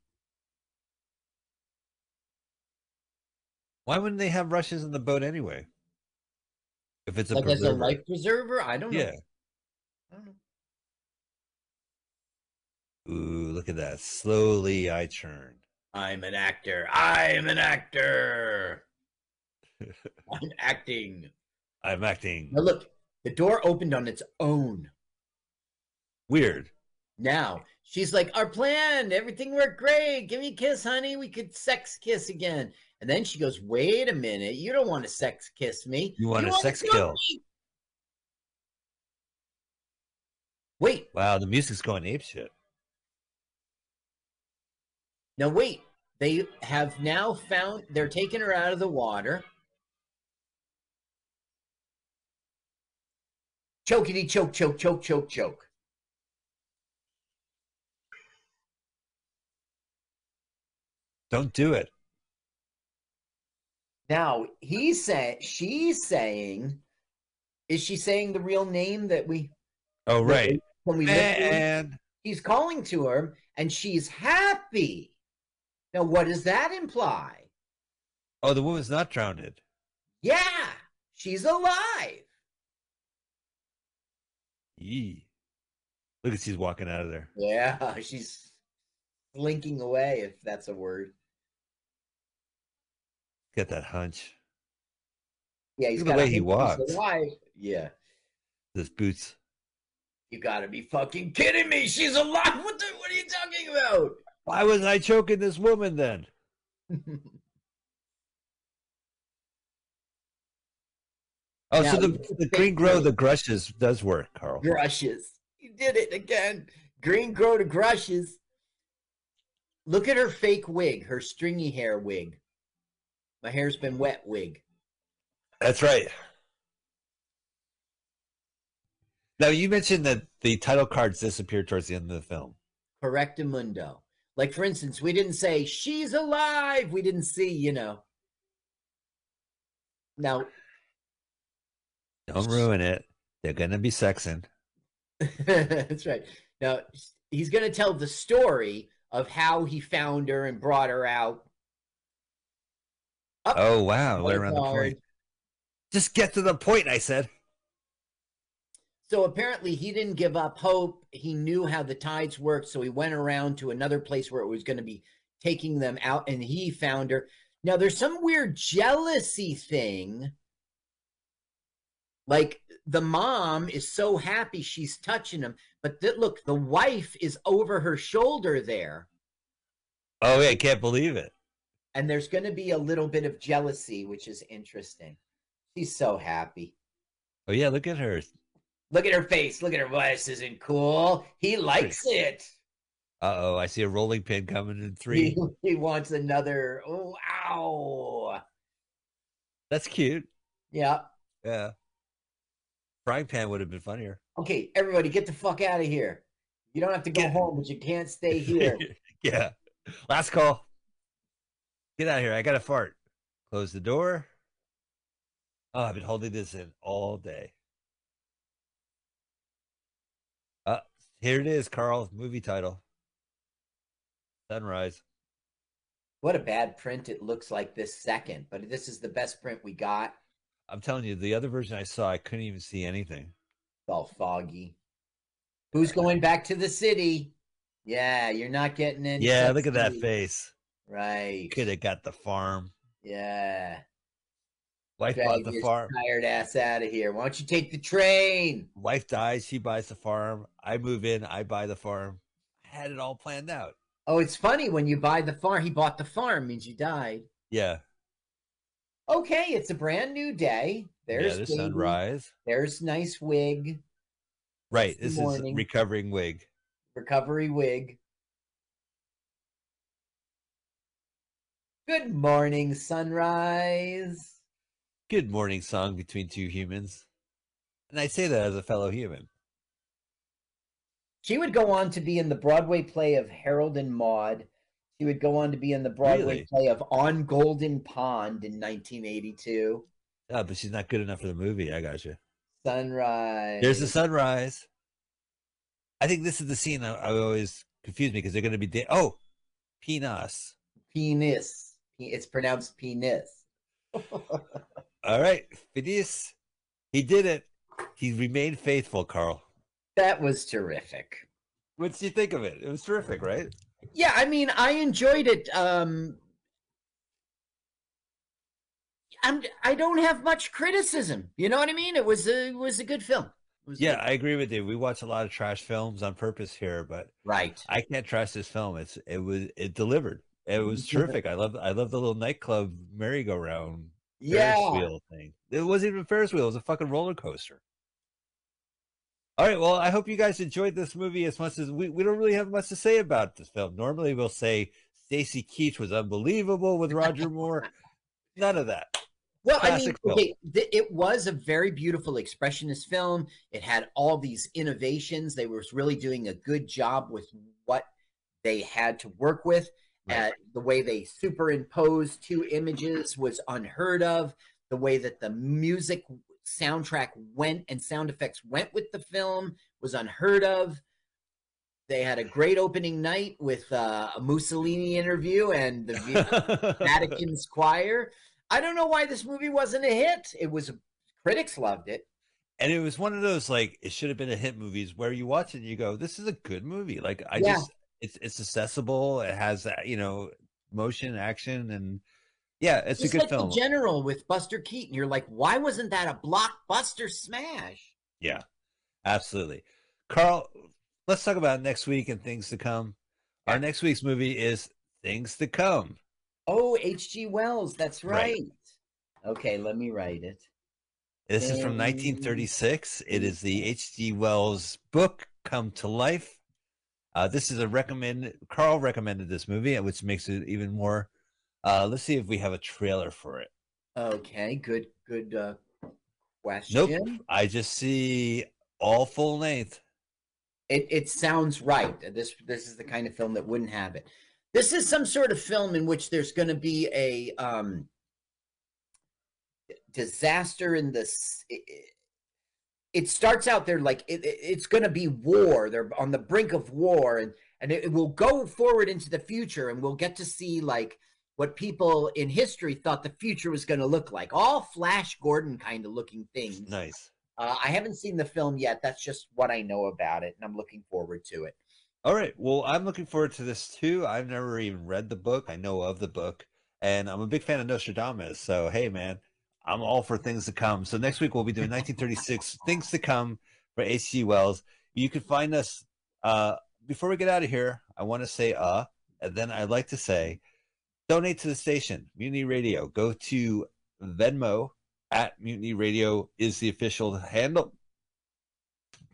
Why wouldn't they have Russians in the boat anyway? If it's a Like as a life preserver? I don't know. yeah. I don't know. Ooh, look at that. Slowly I churn. I'm an actor. I'm an actor. I'm acting. I'm acting Now look, the door opened on its own. weird. Now she's like, "Our plan, everything worked great. Give me a kiss, honey. We could sex kiss again." And then she goes, "Wait a minute. You don't want to sex kiss me. You want a sex kill kill." me." Wait, Wow, the music's going ape shit. now wait. They have now found. They're taking her out of the water. Chokety choke choke choke choke choke. Don't do it. Now he saying she's saying, is she saying the real name that we Oh, right. when we He's calling to her and she's happy. Now what does that imply? oh, the woman's not drowned. Yeah, she's alive. Yee. Look at she's walking out of there. Yeah, she's slinking away if that's a word. Get that hunch. Yeah, he's Look the way he walks. Yeah. Those boots. You gotta be fucking kidding me. She's alive. What the what are you talking about? Why was I choking this woman then? Oh, Now, so the, the green grow the grushes does work, Carl. Grushes. You did it again. Green grow to grushes. Look at her fake wig, her stringy hair wig. My hair's been wet wig. That's right. Now you mentioned that the title cards disappeared towards the end of the film. Correctamundo. Like for instance, we didn't say she's alive. We didn't see, you know. Now Don't ruin it. They're gonna be sexing. That's right. Now he's going to tell the story of how he found her and brought her out. Up, Oh wow, right around the point. Just get to the point, I said. So apparently he didn't give up hope. He knew how the tides worked, so he went around to another place where it was going to be taking them out, and he found her. Now there's some weird jealousy thing. Like the mom is so happy she's touching him, but th- look, the wife is over her shoulder there. Oh yeah, I can't believe it. and there's going to be a little bit of jealousy, which is interesting. She's so happy. Oh yeah, look at her. Look at her face. Look at her. Well, this isn't cool. He likes it. Uh oh, I see a rolling pin coming in He, three. he wants another. Oh, ow. That's cute. Yeah. Yeah. Frying pan would have been funnier. Okay, everybody, get the fuck out of here. You don't have to go Get- home, but you can't stay here. yeah. Last call. Get out of here. I got to fart. Close the door. Oh, I've been holding this in all day. Uh, here it is, Carl. Movie title. Sunrise. what a bad print it looks like this second, but this is the best print we got. I'm telling you, the other version I saw, I couldn't even see anything. It's all foggy. Who's going back to the city? Yeah, you're not getting in. Yeah, look at that face. Right. Could have got the farm. Yeah. Wife Drag bought the farm. tired ass out of here. Why don't you take the train? Wife dies. She buys the farm. I move in. I buy the farm. I had it all planned out. Oh, it's funny when you buy the farm. He bought the farm means you died. Yeah. Okay, it's a brand new day. There's yeah, the sunrise. There's nice wig, Right. It's This is recovering wig. recovery wig. Good morning, sunrise. Good morning song between two humans. And I say that as a fellow human. She would go on to be in the Broadway play of Harold and Maude. She would go on to be in the Broadway Really? play of On Golden Pond in 1982. Ah, but she's not good enough for the movie. I got you. Sunrise. There's the sunrise. I think this is the scene I, I always confuse me because they're going to be. Da- oh, penis. penis. It's pronounced penis. All right, Phineas. He did it. He remained faithful, Carl. That was terrific. What did you think of it? It was terrific, right? Yeah, I mean, I enjoyed it. Um, I'm, I don't have much criticism. You know what I mean? It was a, it was a good film. It was a Yeah, good- I agree with you. We watch a lot of trash films on purpose here, but right. I can't trash this film. It's it was it delivered. It was terrific. I love I love the little nightclub merry-go-round Yeah. Ferris wheel thing. It wasn't even a Ferris wheel. It was a fucking roller coaster. All right. Well, I hope you guys enjoyed this movie as much as we, we don't really have much to say about this film. Normally, we'll say Stacy Keach was unbelievable with Roger Moore. None of that. Well, I mean, Classic okay, th- it was a very beautiful expressionist film. It had all these innovations. They were really doing a good job with what they had to work with. Right. Uh, the way they superimposed two images was unheard of. The way that the music soundtrack went and sound effects went with the film was unheard of. They had a great opening night with uh, a Mussolini interview and the Vatican's choir. I don't know why this movie wasn't a hit. It was critics loved it. and it was one of those like it should have been a hit movies where you watch it and you go, "This is a good movie." Like I Yeah. just it's it's accessible. It has uh, you know motion, action, and Yeah, it's Just a good like film. The General with Buster Keaton. You're like, why wasn't that a blockbuster smash? Yeah, absolutely. Carl, let's talk about next week and things to come. Our next week's movie is Things to Come. Oh, H.G. Wells. That's Right. right. Okay, let me write it. This is from 1936. It is the H.G. Wells book come to life. Uh, this is a recommend. Carl recommended this movie, which makes it even more. Uh, let's see if we have a trailer for it. Okay, good, good uh, question. Nope. I just see all full length. It it sounds right. This this is the kind of film that wouldn't have it. This is some sort of film in which there's going to be a um, disaster in this. It, it starts out there like it, it- it's going to be war. They're on the brink of war, and and it, it will go forward into the future, and we'll get to see like what people in history thought the future was going to look like. All Flash Gordon kind of looking things. Nice. Uh, I haven't seen the film yet. That's just what I know about it, and I'm looking forward to it. All right. Well, I'm looking forward to this too. I've never even read the book. I know of the book, and I'm a big fan of Nostradamus. So, hey, man, I'm all for things to come. So next week we'll be doing 1936 Things to Come for H.G. Wells. You can find us. Uh, before we get out of here, I want to say uh, and then I'd like to say donate to the station, Mutiny Radio. Go to Venmo at Mutiny Radio is the official handle.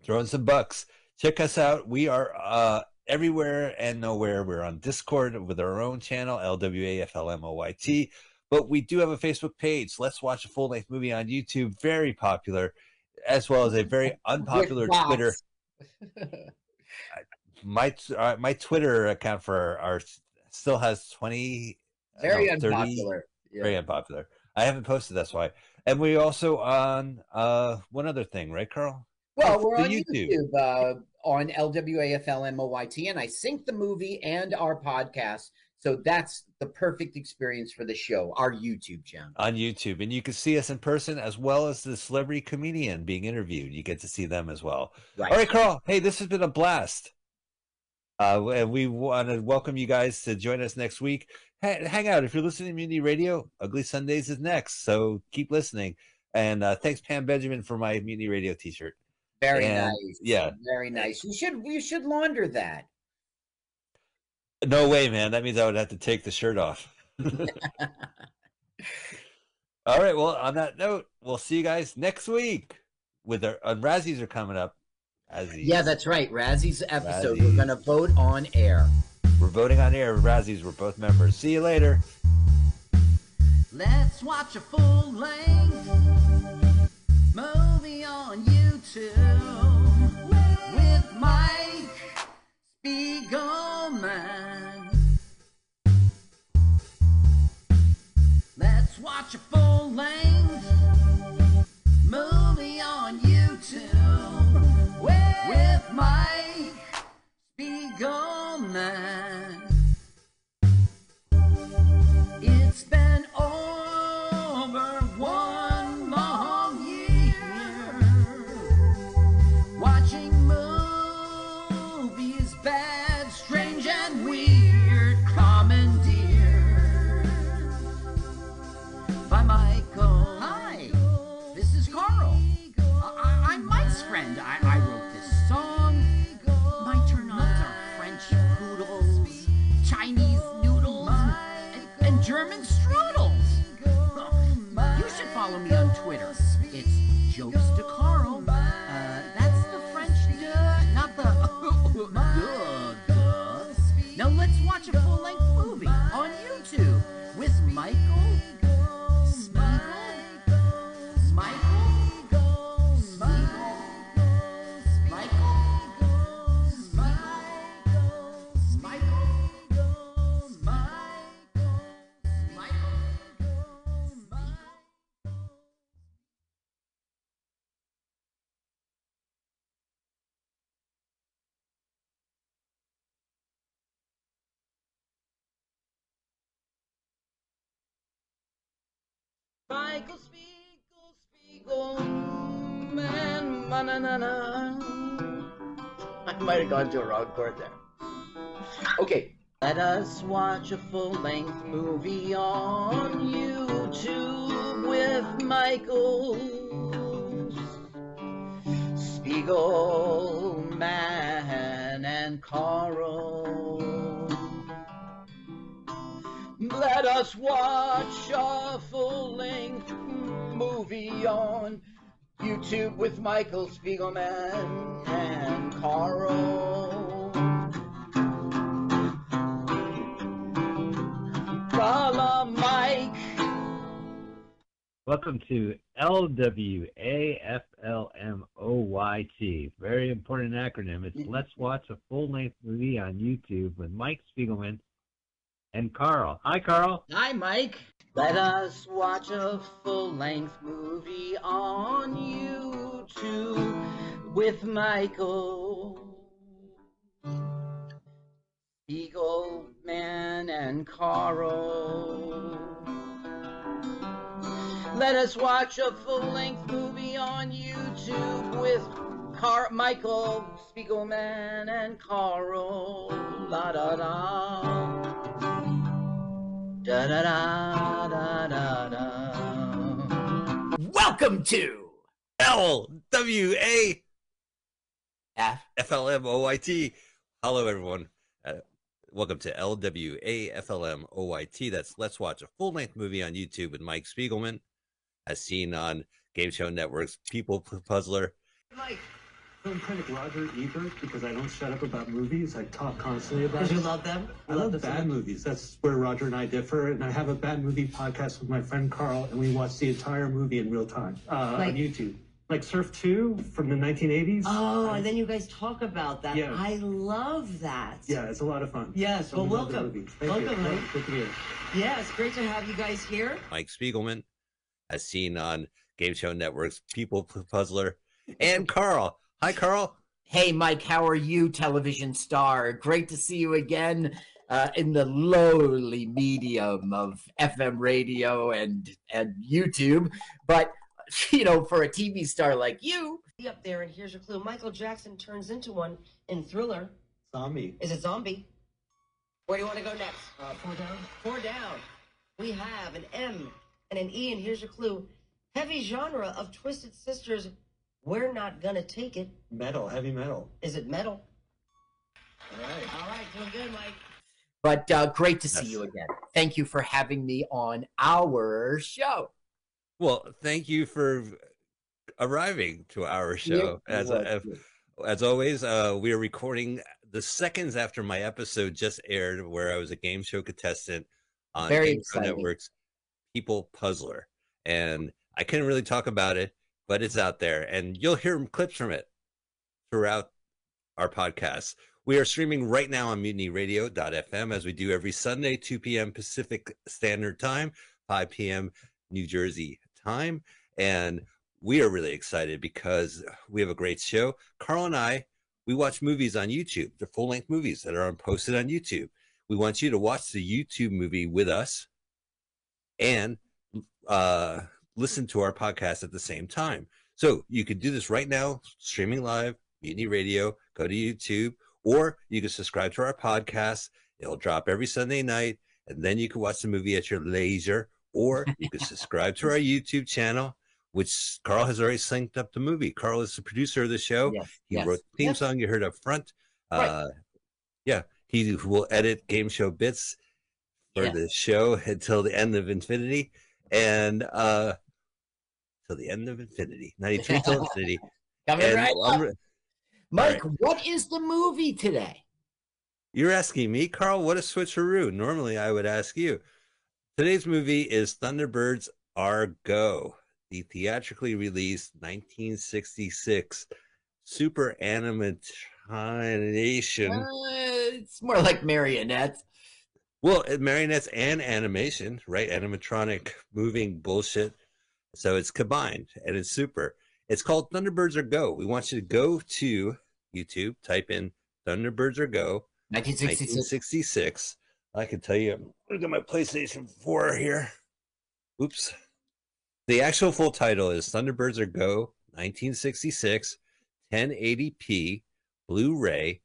Throw in some bucks check us out. We are uh, everywhere and nowhere. We're on Discord with our own channel, LWAFLMOYT. But we do have a Facebook page. Let's watch a full length movie on YouTube. Very popular, as well as a very unpopular Twitter. My uh, my Twitter account for our still has twenty. Very no, 30 unpopular. Yeah. Very unpopular. I haven't posted. That's why. And we also on uh one other thing, right, Carl? Well, we're on YouTube. YouTube, uh, on LWAFLMOYT, and I sync the movie and our podcast. So that's the perfect experience for the show, our YouTube channel. on YouTube, and you can see us in person as well as the celebrity comedian being interviewed. You get to see them as well. Right. All right, Carl. Hey, this has been a blast. Uh, and we want to welcome you guys to join us next week. Ha- hang out if you're listening to Mutiny Radio. Ugly Sundays is next, so keep listening. And uh, thanks, Pam Benjamin, for my Mutiny Radio T-shirt. Very and- nice. yeah. Very nice. You should you should launder that. No way, man. That means I would have to take the shirt off. All right. Well, on that note, we'll see you guys next week. With our uh, Razzies are coming up. Razzies. Yeah, that's right. Razzie's episode. We're gonna vote on air. We're voting on air. Razzies. We're both members. See you later. Let's watch a full length movie on YouTube with Mike Spiegelman. Let's watch a full length movie on YouTube with Mike Spiegelman. It's been Michael Spiegel, Spiegel, man, na I might have gone to a wrong chord there. Okay, Let us watch a full-length movie on YouTube with Michael Spiegelman and Carl. Let us watch a full-length movie on YouTube with Michael Spiegelman and Carl. Follow Mike. Welcome to LWAFLMOYT. Very important acronym. It's Let's Watch a Full Length Movie on YouTube with Mike Spiegelman and Carl. Hi, Carl. Hi, Mike. Let us watch a full-length movie on YouTube with Michael Spiegelman and Carl. Let us watch a full-length movie on YouTube with Car- Michael Spiegelman and Carl. La da da. Da da da da da da. Welcome to L W A F. F L M O Y T. Hello, everyone. Uh, welcome to L W A F L M O Y T. That's Let's Watch a Full Length Movie on YouTube with Mike Spiegelman, as seen on Game Show Network's People Puzzler. Mike, film critic Roger Ebert because I don't shut up about movies. I talk constantly about. because you love them. I love bad movies. That's where Roger and I differ. And I have a bad movie podcast with my friend Carl, and we watch the entire movie in real time uh, Like- on YouTube. Like Surf Two from the 1980s. Oh, and then you guys talk about that. Yeah. I love that. yeah, it's a lot of fun. Yes, So well, we love the welcome. movie. Thank Welcome, you. Mike. Good to be here. Yeah, it's great to have you guys here. Mike Spiegelman, as seen on Game Show Network's People Puzzler, and Carl. Hi, Carl. Hey, Mike, how are you, television star? Great to see you again uh, in the lowly medium of FM radio and and YouTube. But you know, for a TV star like you, Be Up there, and here's your clue. Michael Jackson turns into one in Thriller. Zombie. Is it Zombie? Where do you want to go next? Uh, four down. Four down. We have an M and an E, and here's your clue. Heavy genre of Twisted Sisters. We're not gonna take it. Metal. Heavy metal. Is it metal? All right. All right, doing good, Mike. but uh, great to see Yes. you again. Thank you for having me on our show. Well, thank you for arriving to our show. Yeah, as well, as, as always, uh, we are recording the seconds after my episode just aired, where I was a game show contestant on Very Game Show exciting. Network's People Puzzler, and I couldn't really talk about it, but it's out there, and you'll hear clips from it throughout our podcast. We are streaming right now on mutinyradio.fm as we do every Sunday, 2 p.m. Pacific Standard Time, 5 p.m. New Jersey time. And we are really excited because we have a great show. Carl and I, we watch movies on YouTube. They're full length movies that are posted on YouTube. We want you to watch the YouTube movie with us and uh, listen to our podcast at the same time. So you could do this right now, streaming live, Mutiny Radio, go to YouTube, or you can subscribe to our podcast. It'll drop every Sunday night, and then you can watch the movie at your leisure, or you can subscribe to our YouTube channel, which Carl has already synced up the movie. Carl is the producer of the show. Yes, He yes. wrote the theme Yep. song you heard up front. Right. Uh, yeah, he will edit game show bits for Yes. the show until the end of infinity, and uh, till the end of infinity, ninety three till infinity. Coming right up. Mike, what is the movie today? You're asking me, Carl. What a switcheroo! Normally, I would ask you. Today's movie is Thunderbirds Are Go, the theatrically released 1966 super animation. Uh, it's more like marionettes. Well, marionettes and animation, right? Animatronic moving bullshit. So it's combined and it's super. It's called Thunderbirds Are Go. We want you to go to YouTube, type in Thunderbirds Are Go 1966. 1966. I can tell you, look at my PlayStation 4 here. Oops. The actual full title is Thunderbirds Are Go 1966 1080p Blu ray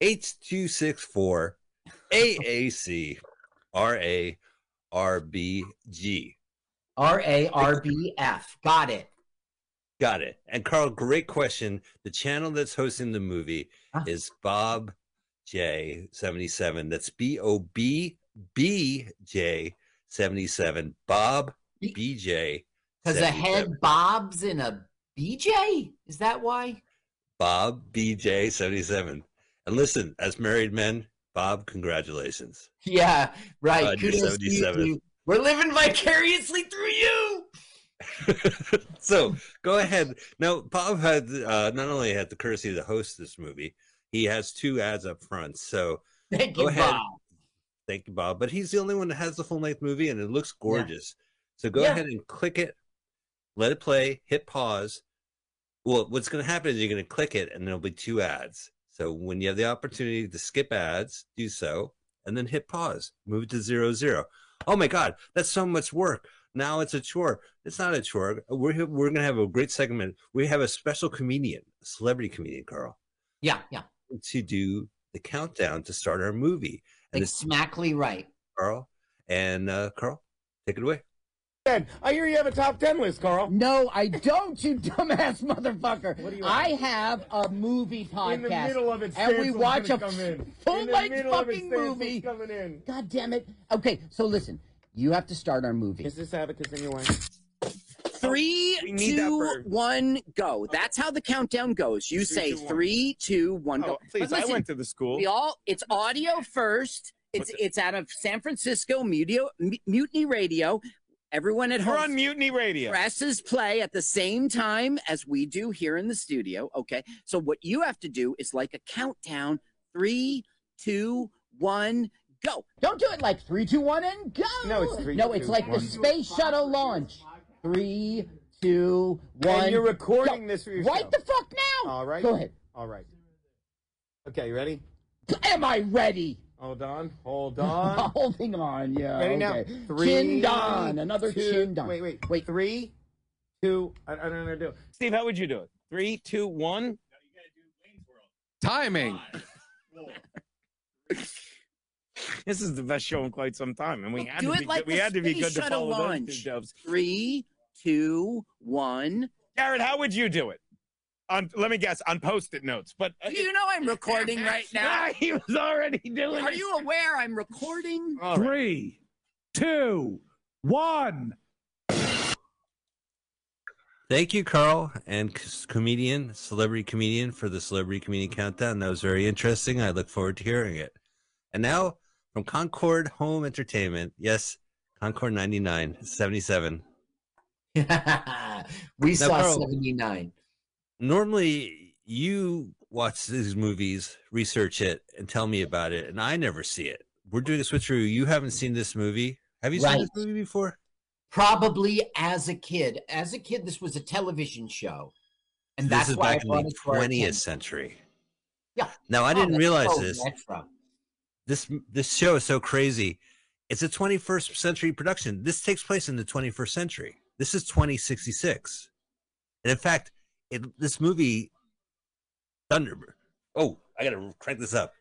H264 AAC R A R B G. R A R B F. Got it. Got it. And Carl, great question. The channel that's hosting the movie Ah. is Bob J seventy seven. That's B O B B J seventy seven. Bob B J. Because a head bobs in a BJ? Is that why? Bob BJ seventy seven. And listen, as married men, Bob, congratulations. Yeah, right. You're Kudos to you 77. We're living vicariously through you. so go ahead. Now, Bob had uh, not only had the courtesy to host this movie, he has two ads up front. So Thank Go you, ahead. Bob. thank you, Bob. But he's the only one that has the full length movie, and it looks gorgeous. So go Yeah. ahead and click it, let it play, hit pause. Well, what's going to happen is you're going to click it, and there'll be two ads. So when you have the opportunity to skip ads, do so, and then hit pause. Move it to zero zero. Oh my God, that's so much work. Now it's a chore. It's not a chore. We're we're going to have a great segment. We have a special comedian, a celebrity comedian, Carl, Yeah, yeah. to do the countdown to start our movie. And Exactly right. Carl. And uh, Carl, take it away. I hear you have a top 10 list, Carl. No, I don't, you dumbass motherfucker. What do you I have a movie podcast. In the middle of it, and we watch a gonna come in. full In the length middle of it, fucking movie. coming in. God damn it. Okay, so listen, you have to start our movie. Is this abacus in your way? Three, We need that two, bird. one, go. That's how the countdown goes. You Three, say two, one. three, two, one, go. Oh, please, listen, I went to the school. We all. It's audio first. It's What's it? it's out of San Francisco Mutiny, Mutiny Radio. Everyone at We're home on Mutiny Radio. presses play at the same time as we do here in the studio. Okay, so what you have to do is like a countdown: three, two, one, go. Don't do it like three, two, one, and go. No, it's three, No, it's two, like the space shuttle launch. Three, two, one. And you're recording go. this for yourself. Right the fuck now. All right. Go ahead. All right. Okay, you ready? Am I ready? Hold on. Hold on. Holding on, yeah. Ready now? Three, chin don, another two- chin don. Wait, wait, wait. Three, two. I, I don't know how to do it. Steve, how would you do it? Three, two, one. No, you gotta do Wayne's World. Timing. This is the best show in quite some time, and we had do to it be like good. we had to be good to follow launch. those two dubs. Three, two, one. Jared, how would you do it? On let me guess on post-it notes, but uh, You know I'm recording right now. Ah, he was already doing Are it. you aware I'm recording? All right. Three, two, one. Thank you, Carl, and comedian, celebrity comedian, for the celebrity comedian countdown. That was very interesting. I look forward to hearing it. And now from Concord Home Entertainment, yes, Concord 99, 77. we saw Carl- 79. Normally, you watch these movies, research it, and tell me about it, and I never see it. We're doing a switcheroo. You haven't seen this movie. Have you seen Right. this movie before? Probably as a kid. As a kid, this was a television show. And that's this is why back I in the it to our 20th attention. century. Yeah. Now, I Oh, didn't realize so this. retro. this this show is so crazy. It's a 21st century production. This takes place in the 21st century. This is 2066, and in fact, it, this movie, Thunderbird. Oh, I gotta crank this up.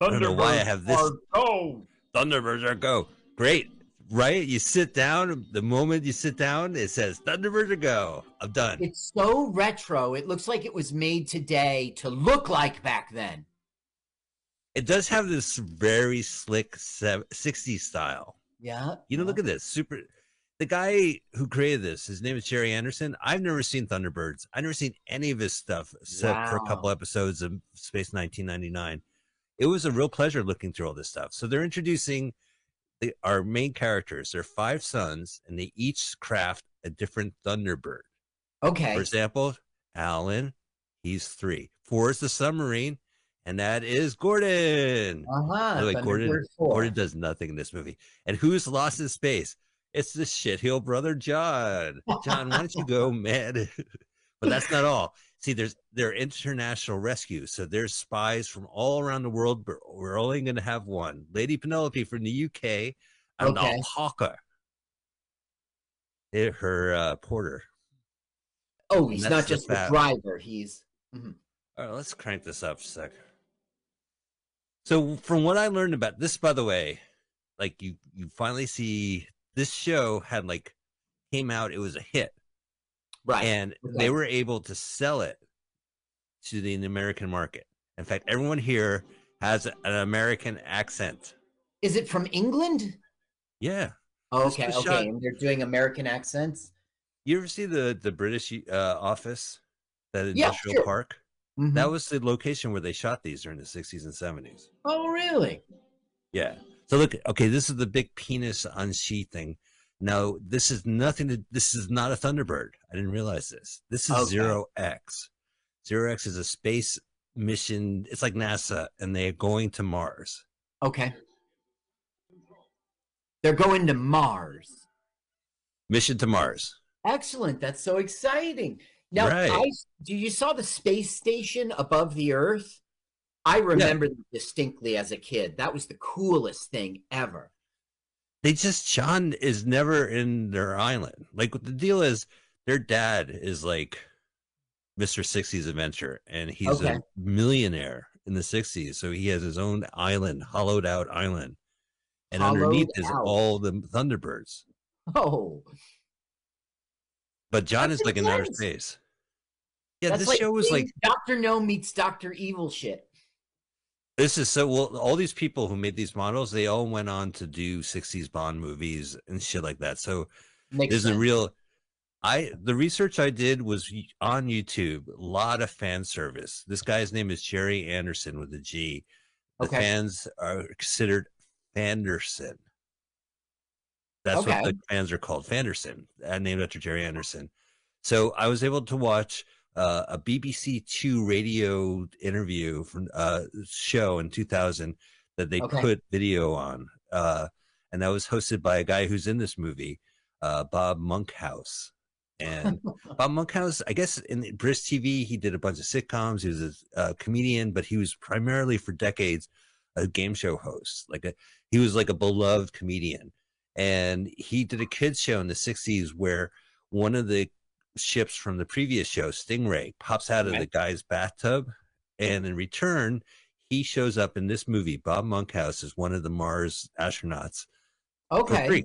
I don't know why I have this. Oh, Thunderbirds are go. Great, right? You sit down. The moment you sit down, it says Thunderbirds are go. I'm done. It's so retro. It looks like it was made today to look like back then. It does have this very slick 60s style. Yeah. You know, yeah. look at this. Super. The guy who created this, his name is Gerry Anderson. I've never seen Thunderbirds. I've never seen any of his stuff except for a couple episodes of Space 1999. It was a real pleasure looking through all this stuff. So they're introducing the, our main characters. They're five sons, and they each craft a different Thunderbird. Okay. For example, Alan, he's three. Four is the submarine, and that is Gordon. Uh-huh. Way, Gordon, Gordon does nothing in this movie. And who's lost in space? It's the shitheel brother John. John, why don't you go mad? but that's not all. See, there's they're international rescue, so there's spies from all around the world, but we're only going to have one. Lady Penelope from the UK, and Okay. Alpaca, Eh, her uh, porter. Oh, he's not just the fat- driver. He's All right, let's crank this up a sec. So from what I learned about this, by the way, like you you finally see this show had like came out, it was a hit. Right. And Okay. they were able to sell it to the American market. In fact, everyone here has an American accent. Is it from England? Yeah. Oh, okay, okay. shot- And they're doing American accents. You ever see the the British uh, office, that Yeah, industrial sure. park? Mhm. That was the location where they shot these during the 60s and 70s. Oh, really? Yeah. So look, okay, this is the big penis unsheath thing. No, this is nothing to. This is not a Thunderbird. I didn't realize this. This is Okay. Zero X. Zero X is a space mission. It's like NASA, and they're going to Mars. Okay. They're going to Mars. Mission to Mars. Excellent. That's so exciting. Now, Right. I, do you saw the space station above the Earth? I remember that distinctly as a kid. That was the coolest thing ever. They just John is never in their island. Like the deal is, their dad is like Mister 60s Adventure, and he's Okay. a millionaire in the 60s. So he has his own island, hollowed out island, and Hollowed underneath is all the Thunderbirds. Oh, But John That's is like in outer space. Yeah, that's this like show was like Doctor No meets Doctor Evil shit. This is so well. All these people who made these models, they all went on to do '60s Bond movies and shit like that. So Makes there's a real. I the research I did was on YouTube. A lot of fan service. This guy's name is Gerry Anderson with a G. The Okay. fans are considered Fanderson. That's Okay. what the fans are called, Fanderson, uh, named after Gerry Anderson. So I was able to watch uh, a BBC Two radio interview from uh, show in 2000 that they Okay. put video on, uh, and that was hosted by a guy who's in this movie, uh, Bob Monkhouse. And Bob Monkhouse, I guess in British TV, he did a bunch of sitcoms. He was a, comedian, but he was primarily for decades a game show host. Like a, he was like a beloved comedian, and he did a kids show in the '60s where one of the ships from the previous show, Stingray, pops out of the guy's bathtub, and in return, he shows up in this movie. Bob Monkhouse is one of the Mars astronauts Okay.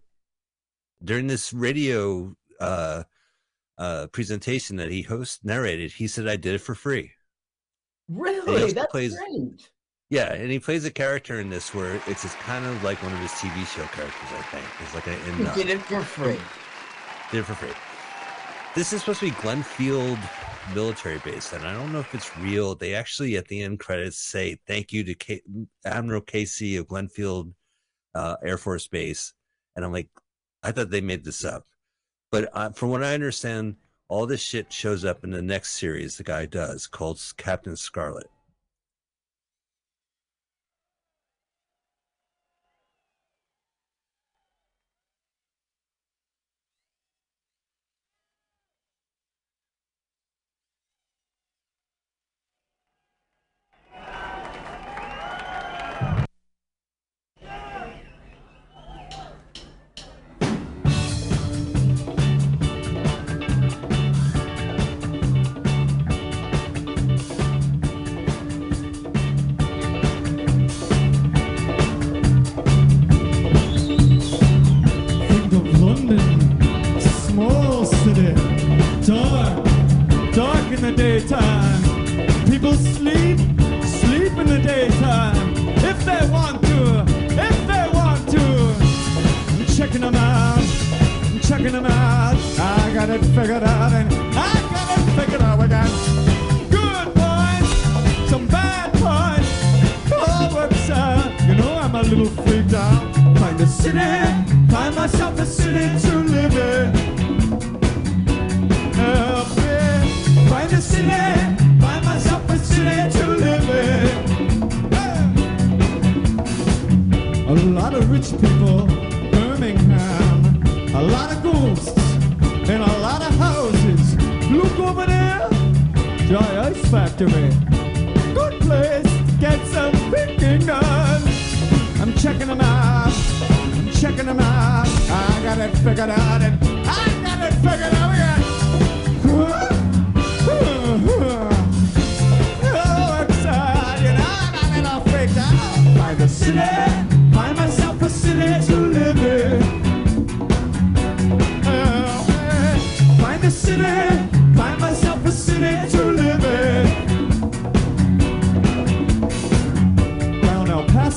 During this radio uh, uh, presentation that he host narrated, he said, "I did it for free." Really? That's plays- great. Yeah, and he plays a character in this where it's just kind of like one of his TV show characters. I think it's like a, in, He uh, did it for free. did it for free. This is supposed to be Glenn Field military base, and I don't know if it's real. They actually, at the end credits, say thank you to K- Admiral Casey of Glenn Field uh, Air Force Base, and I'm like, I thought they made this up, but uh, from what I understand, all this shit shows up in the next series the guy does called Captain Scarlet.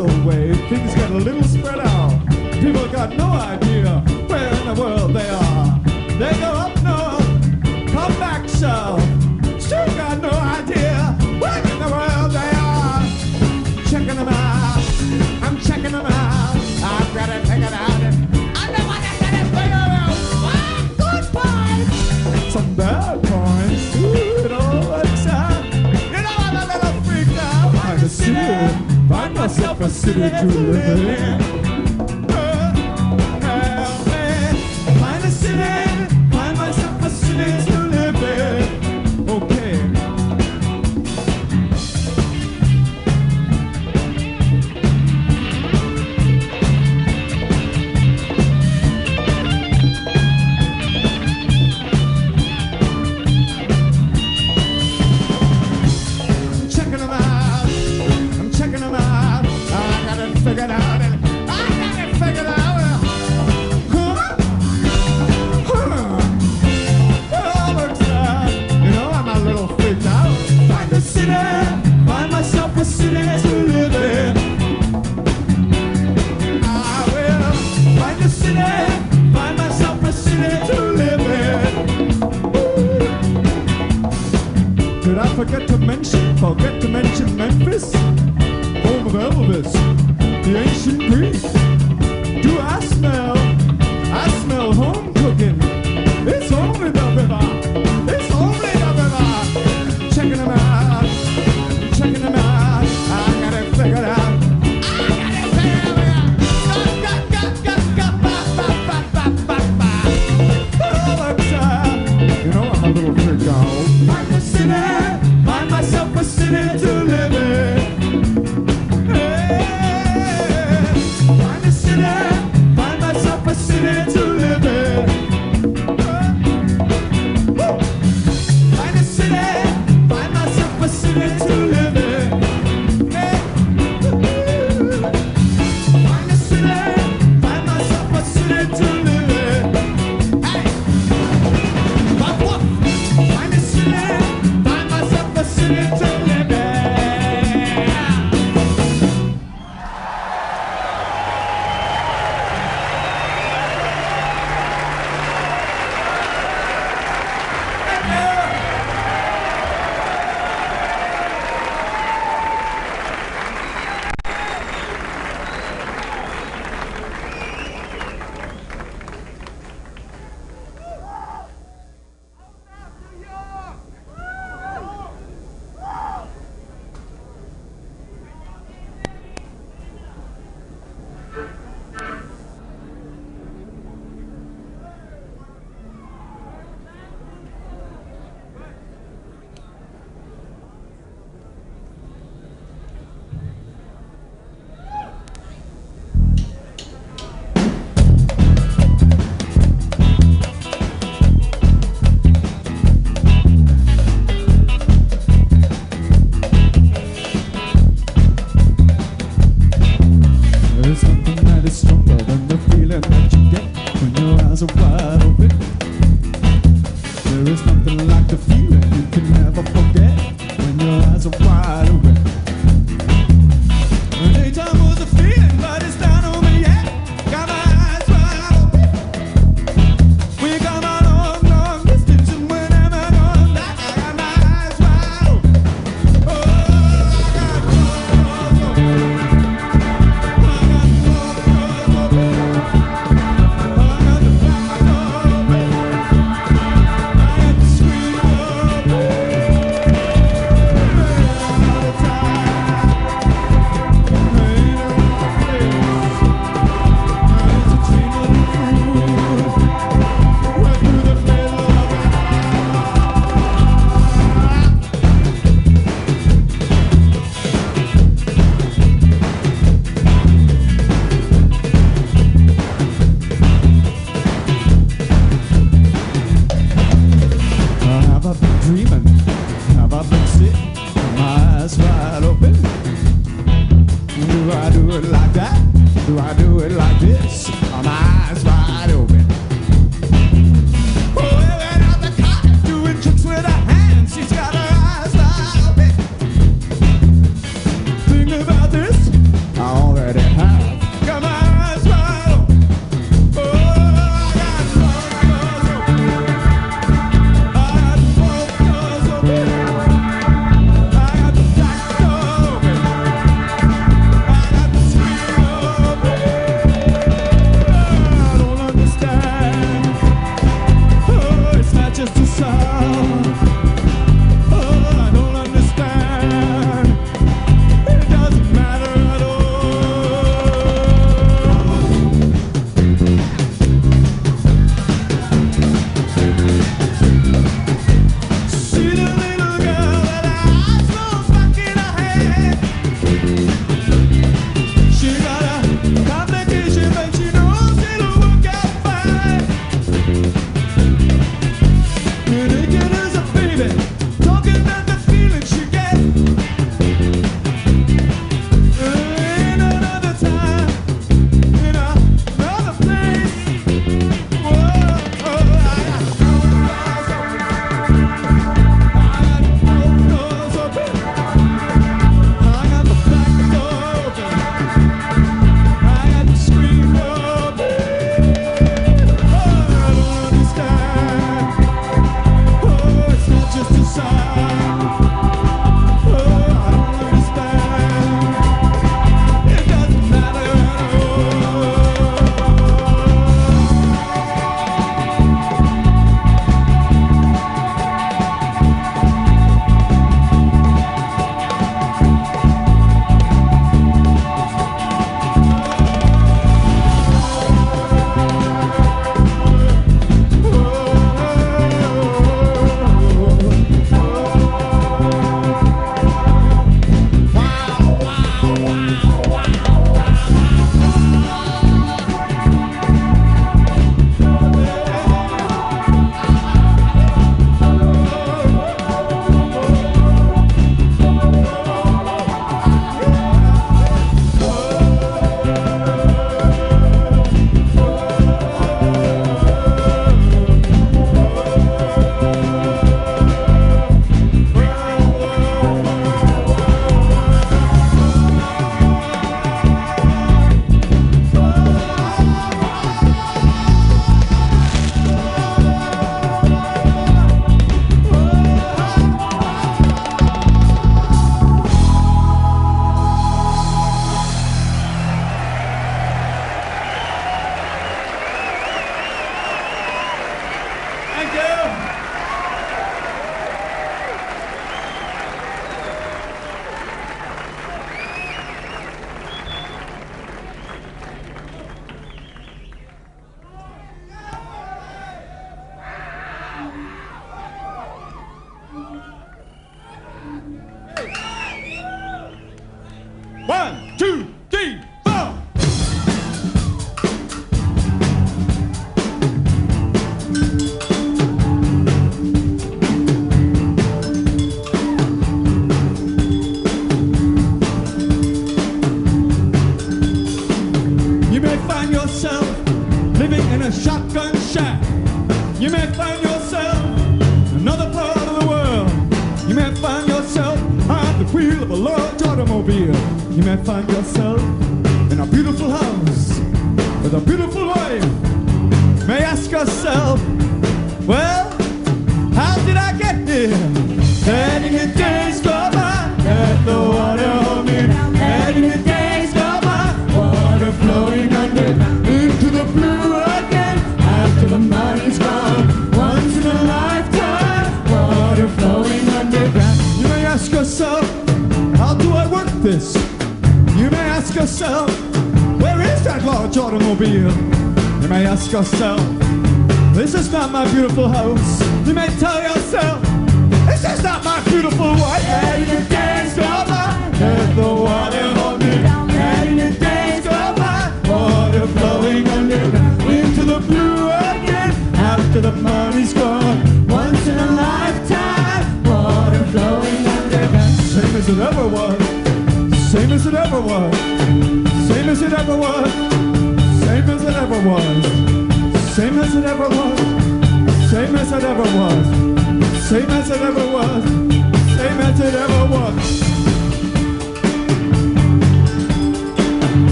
Way, things got a little spread out. People got no idea where in the world they are. They go up north, come back south. myself a city to live in.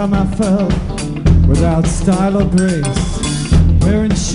Time I felt without style or grace.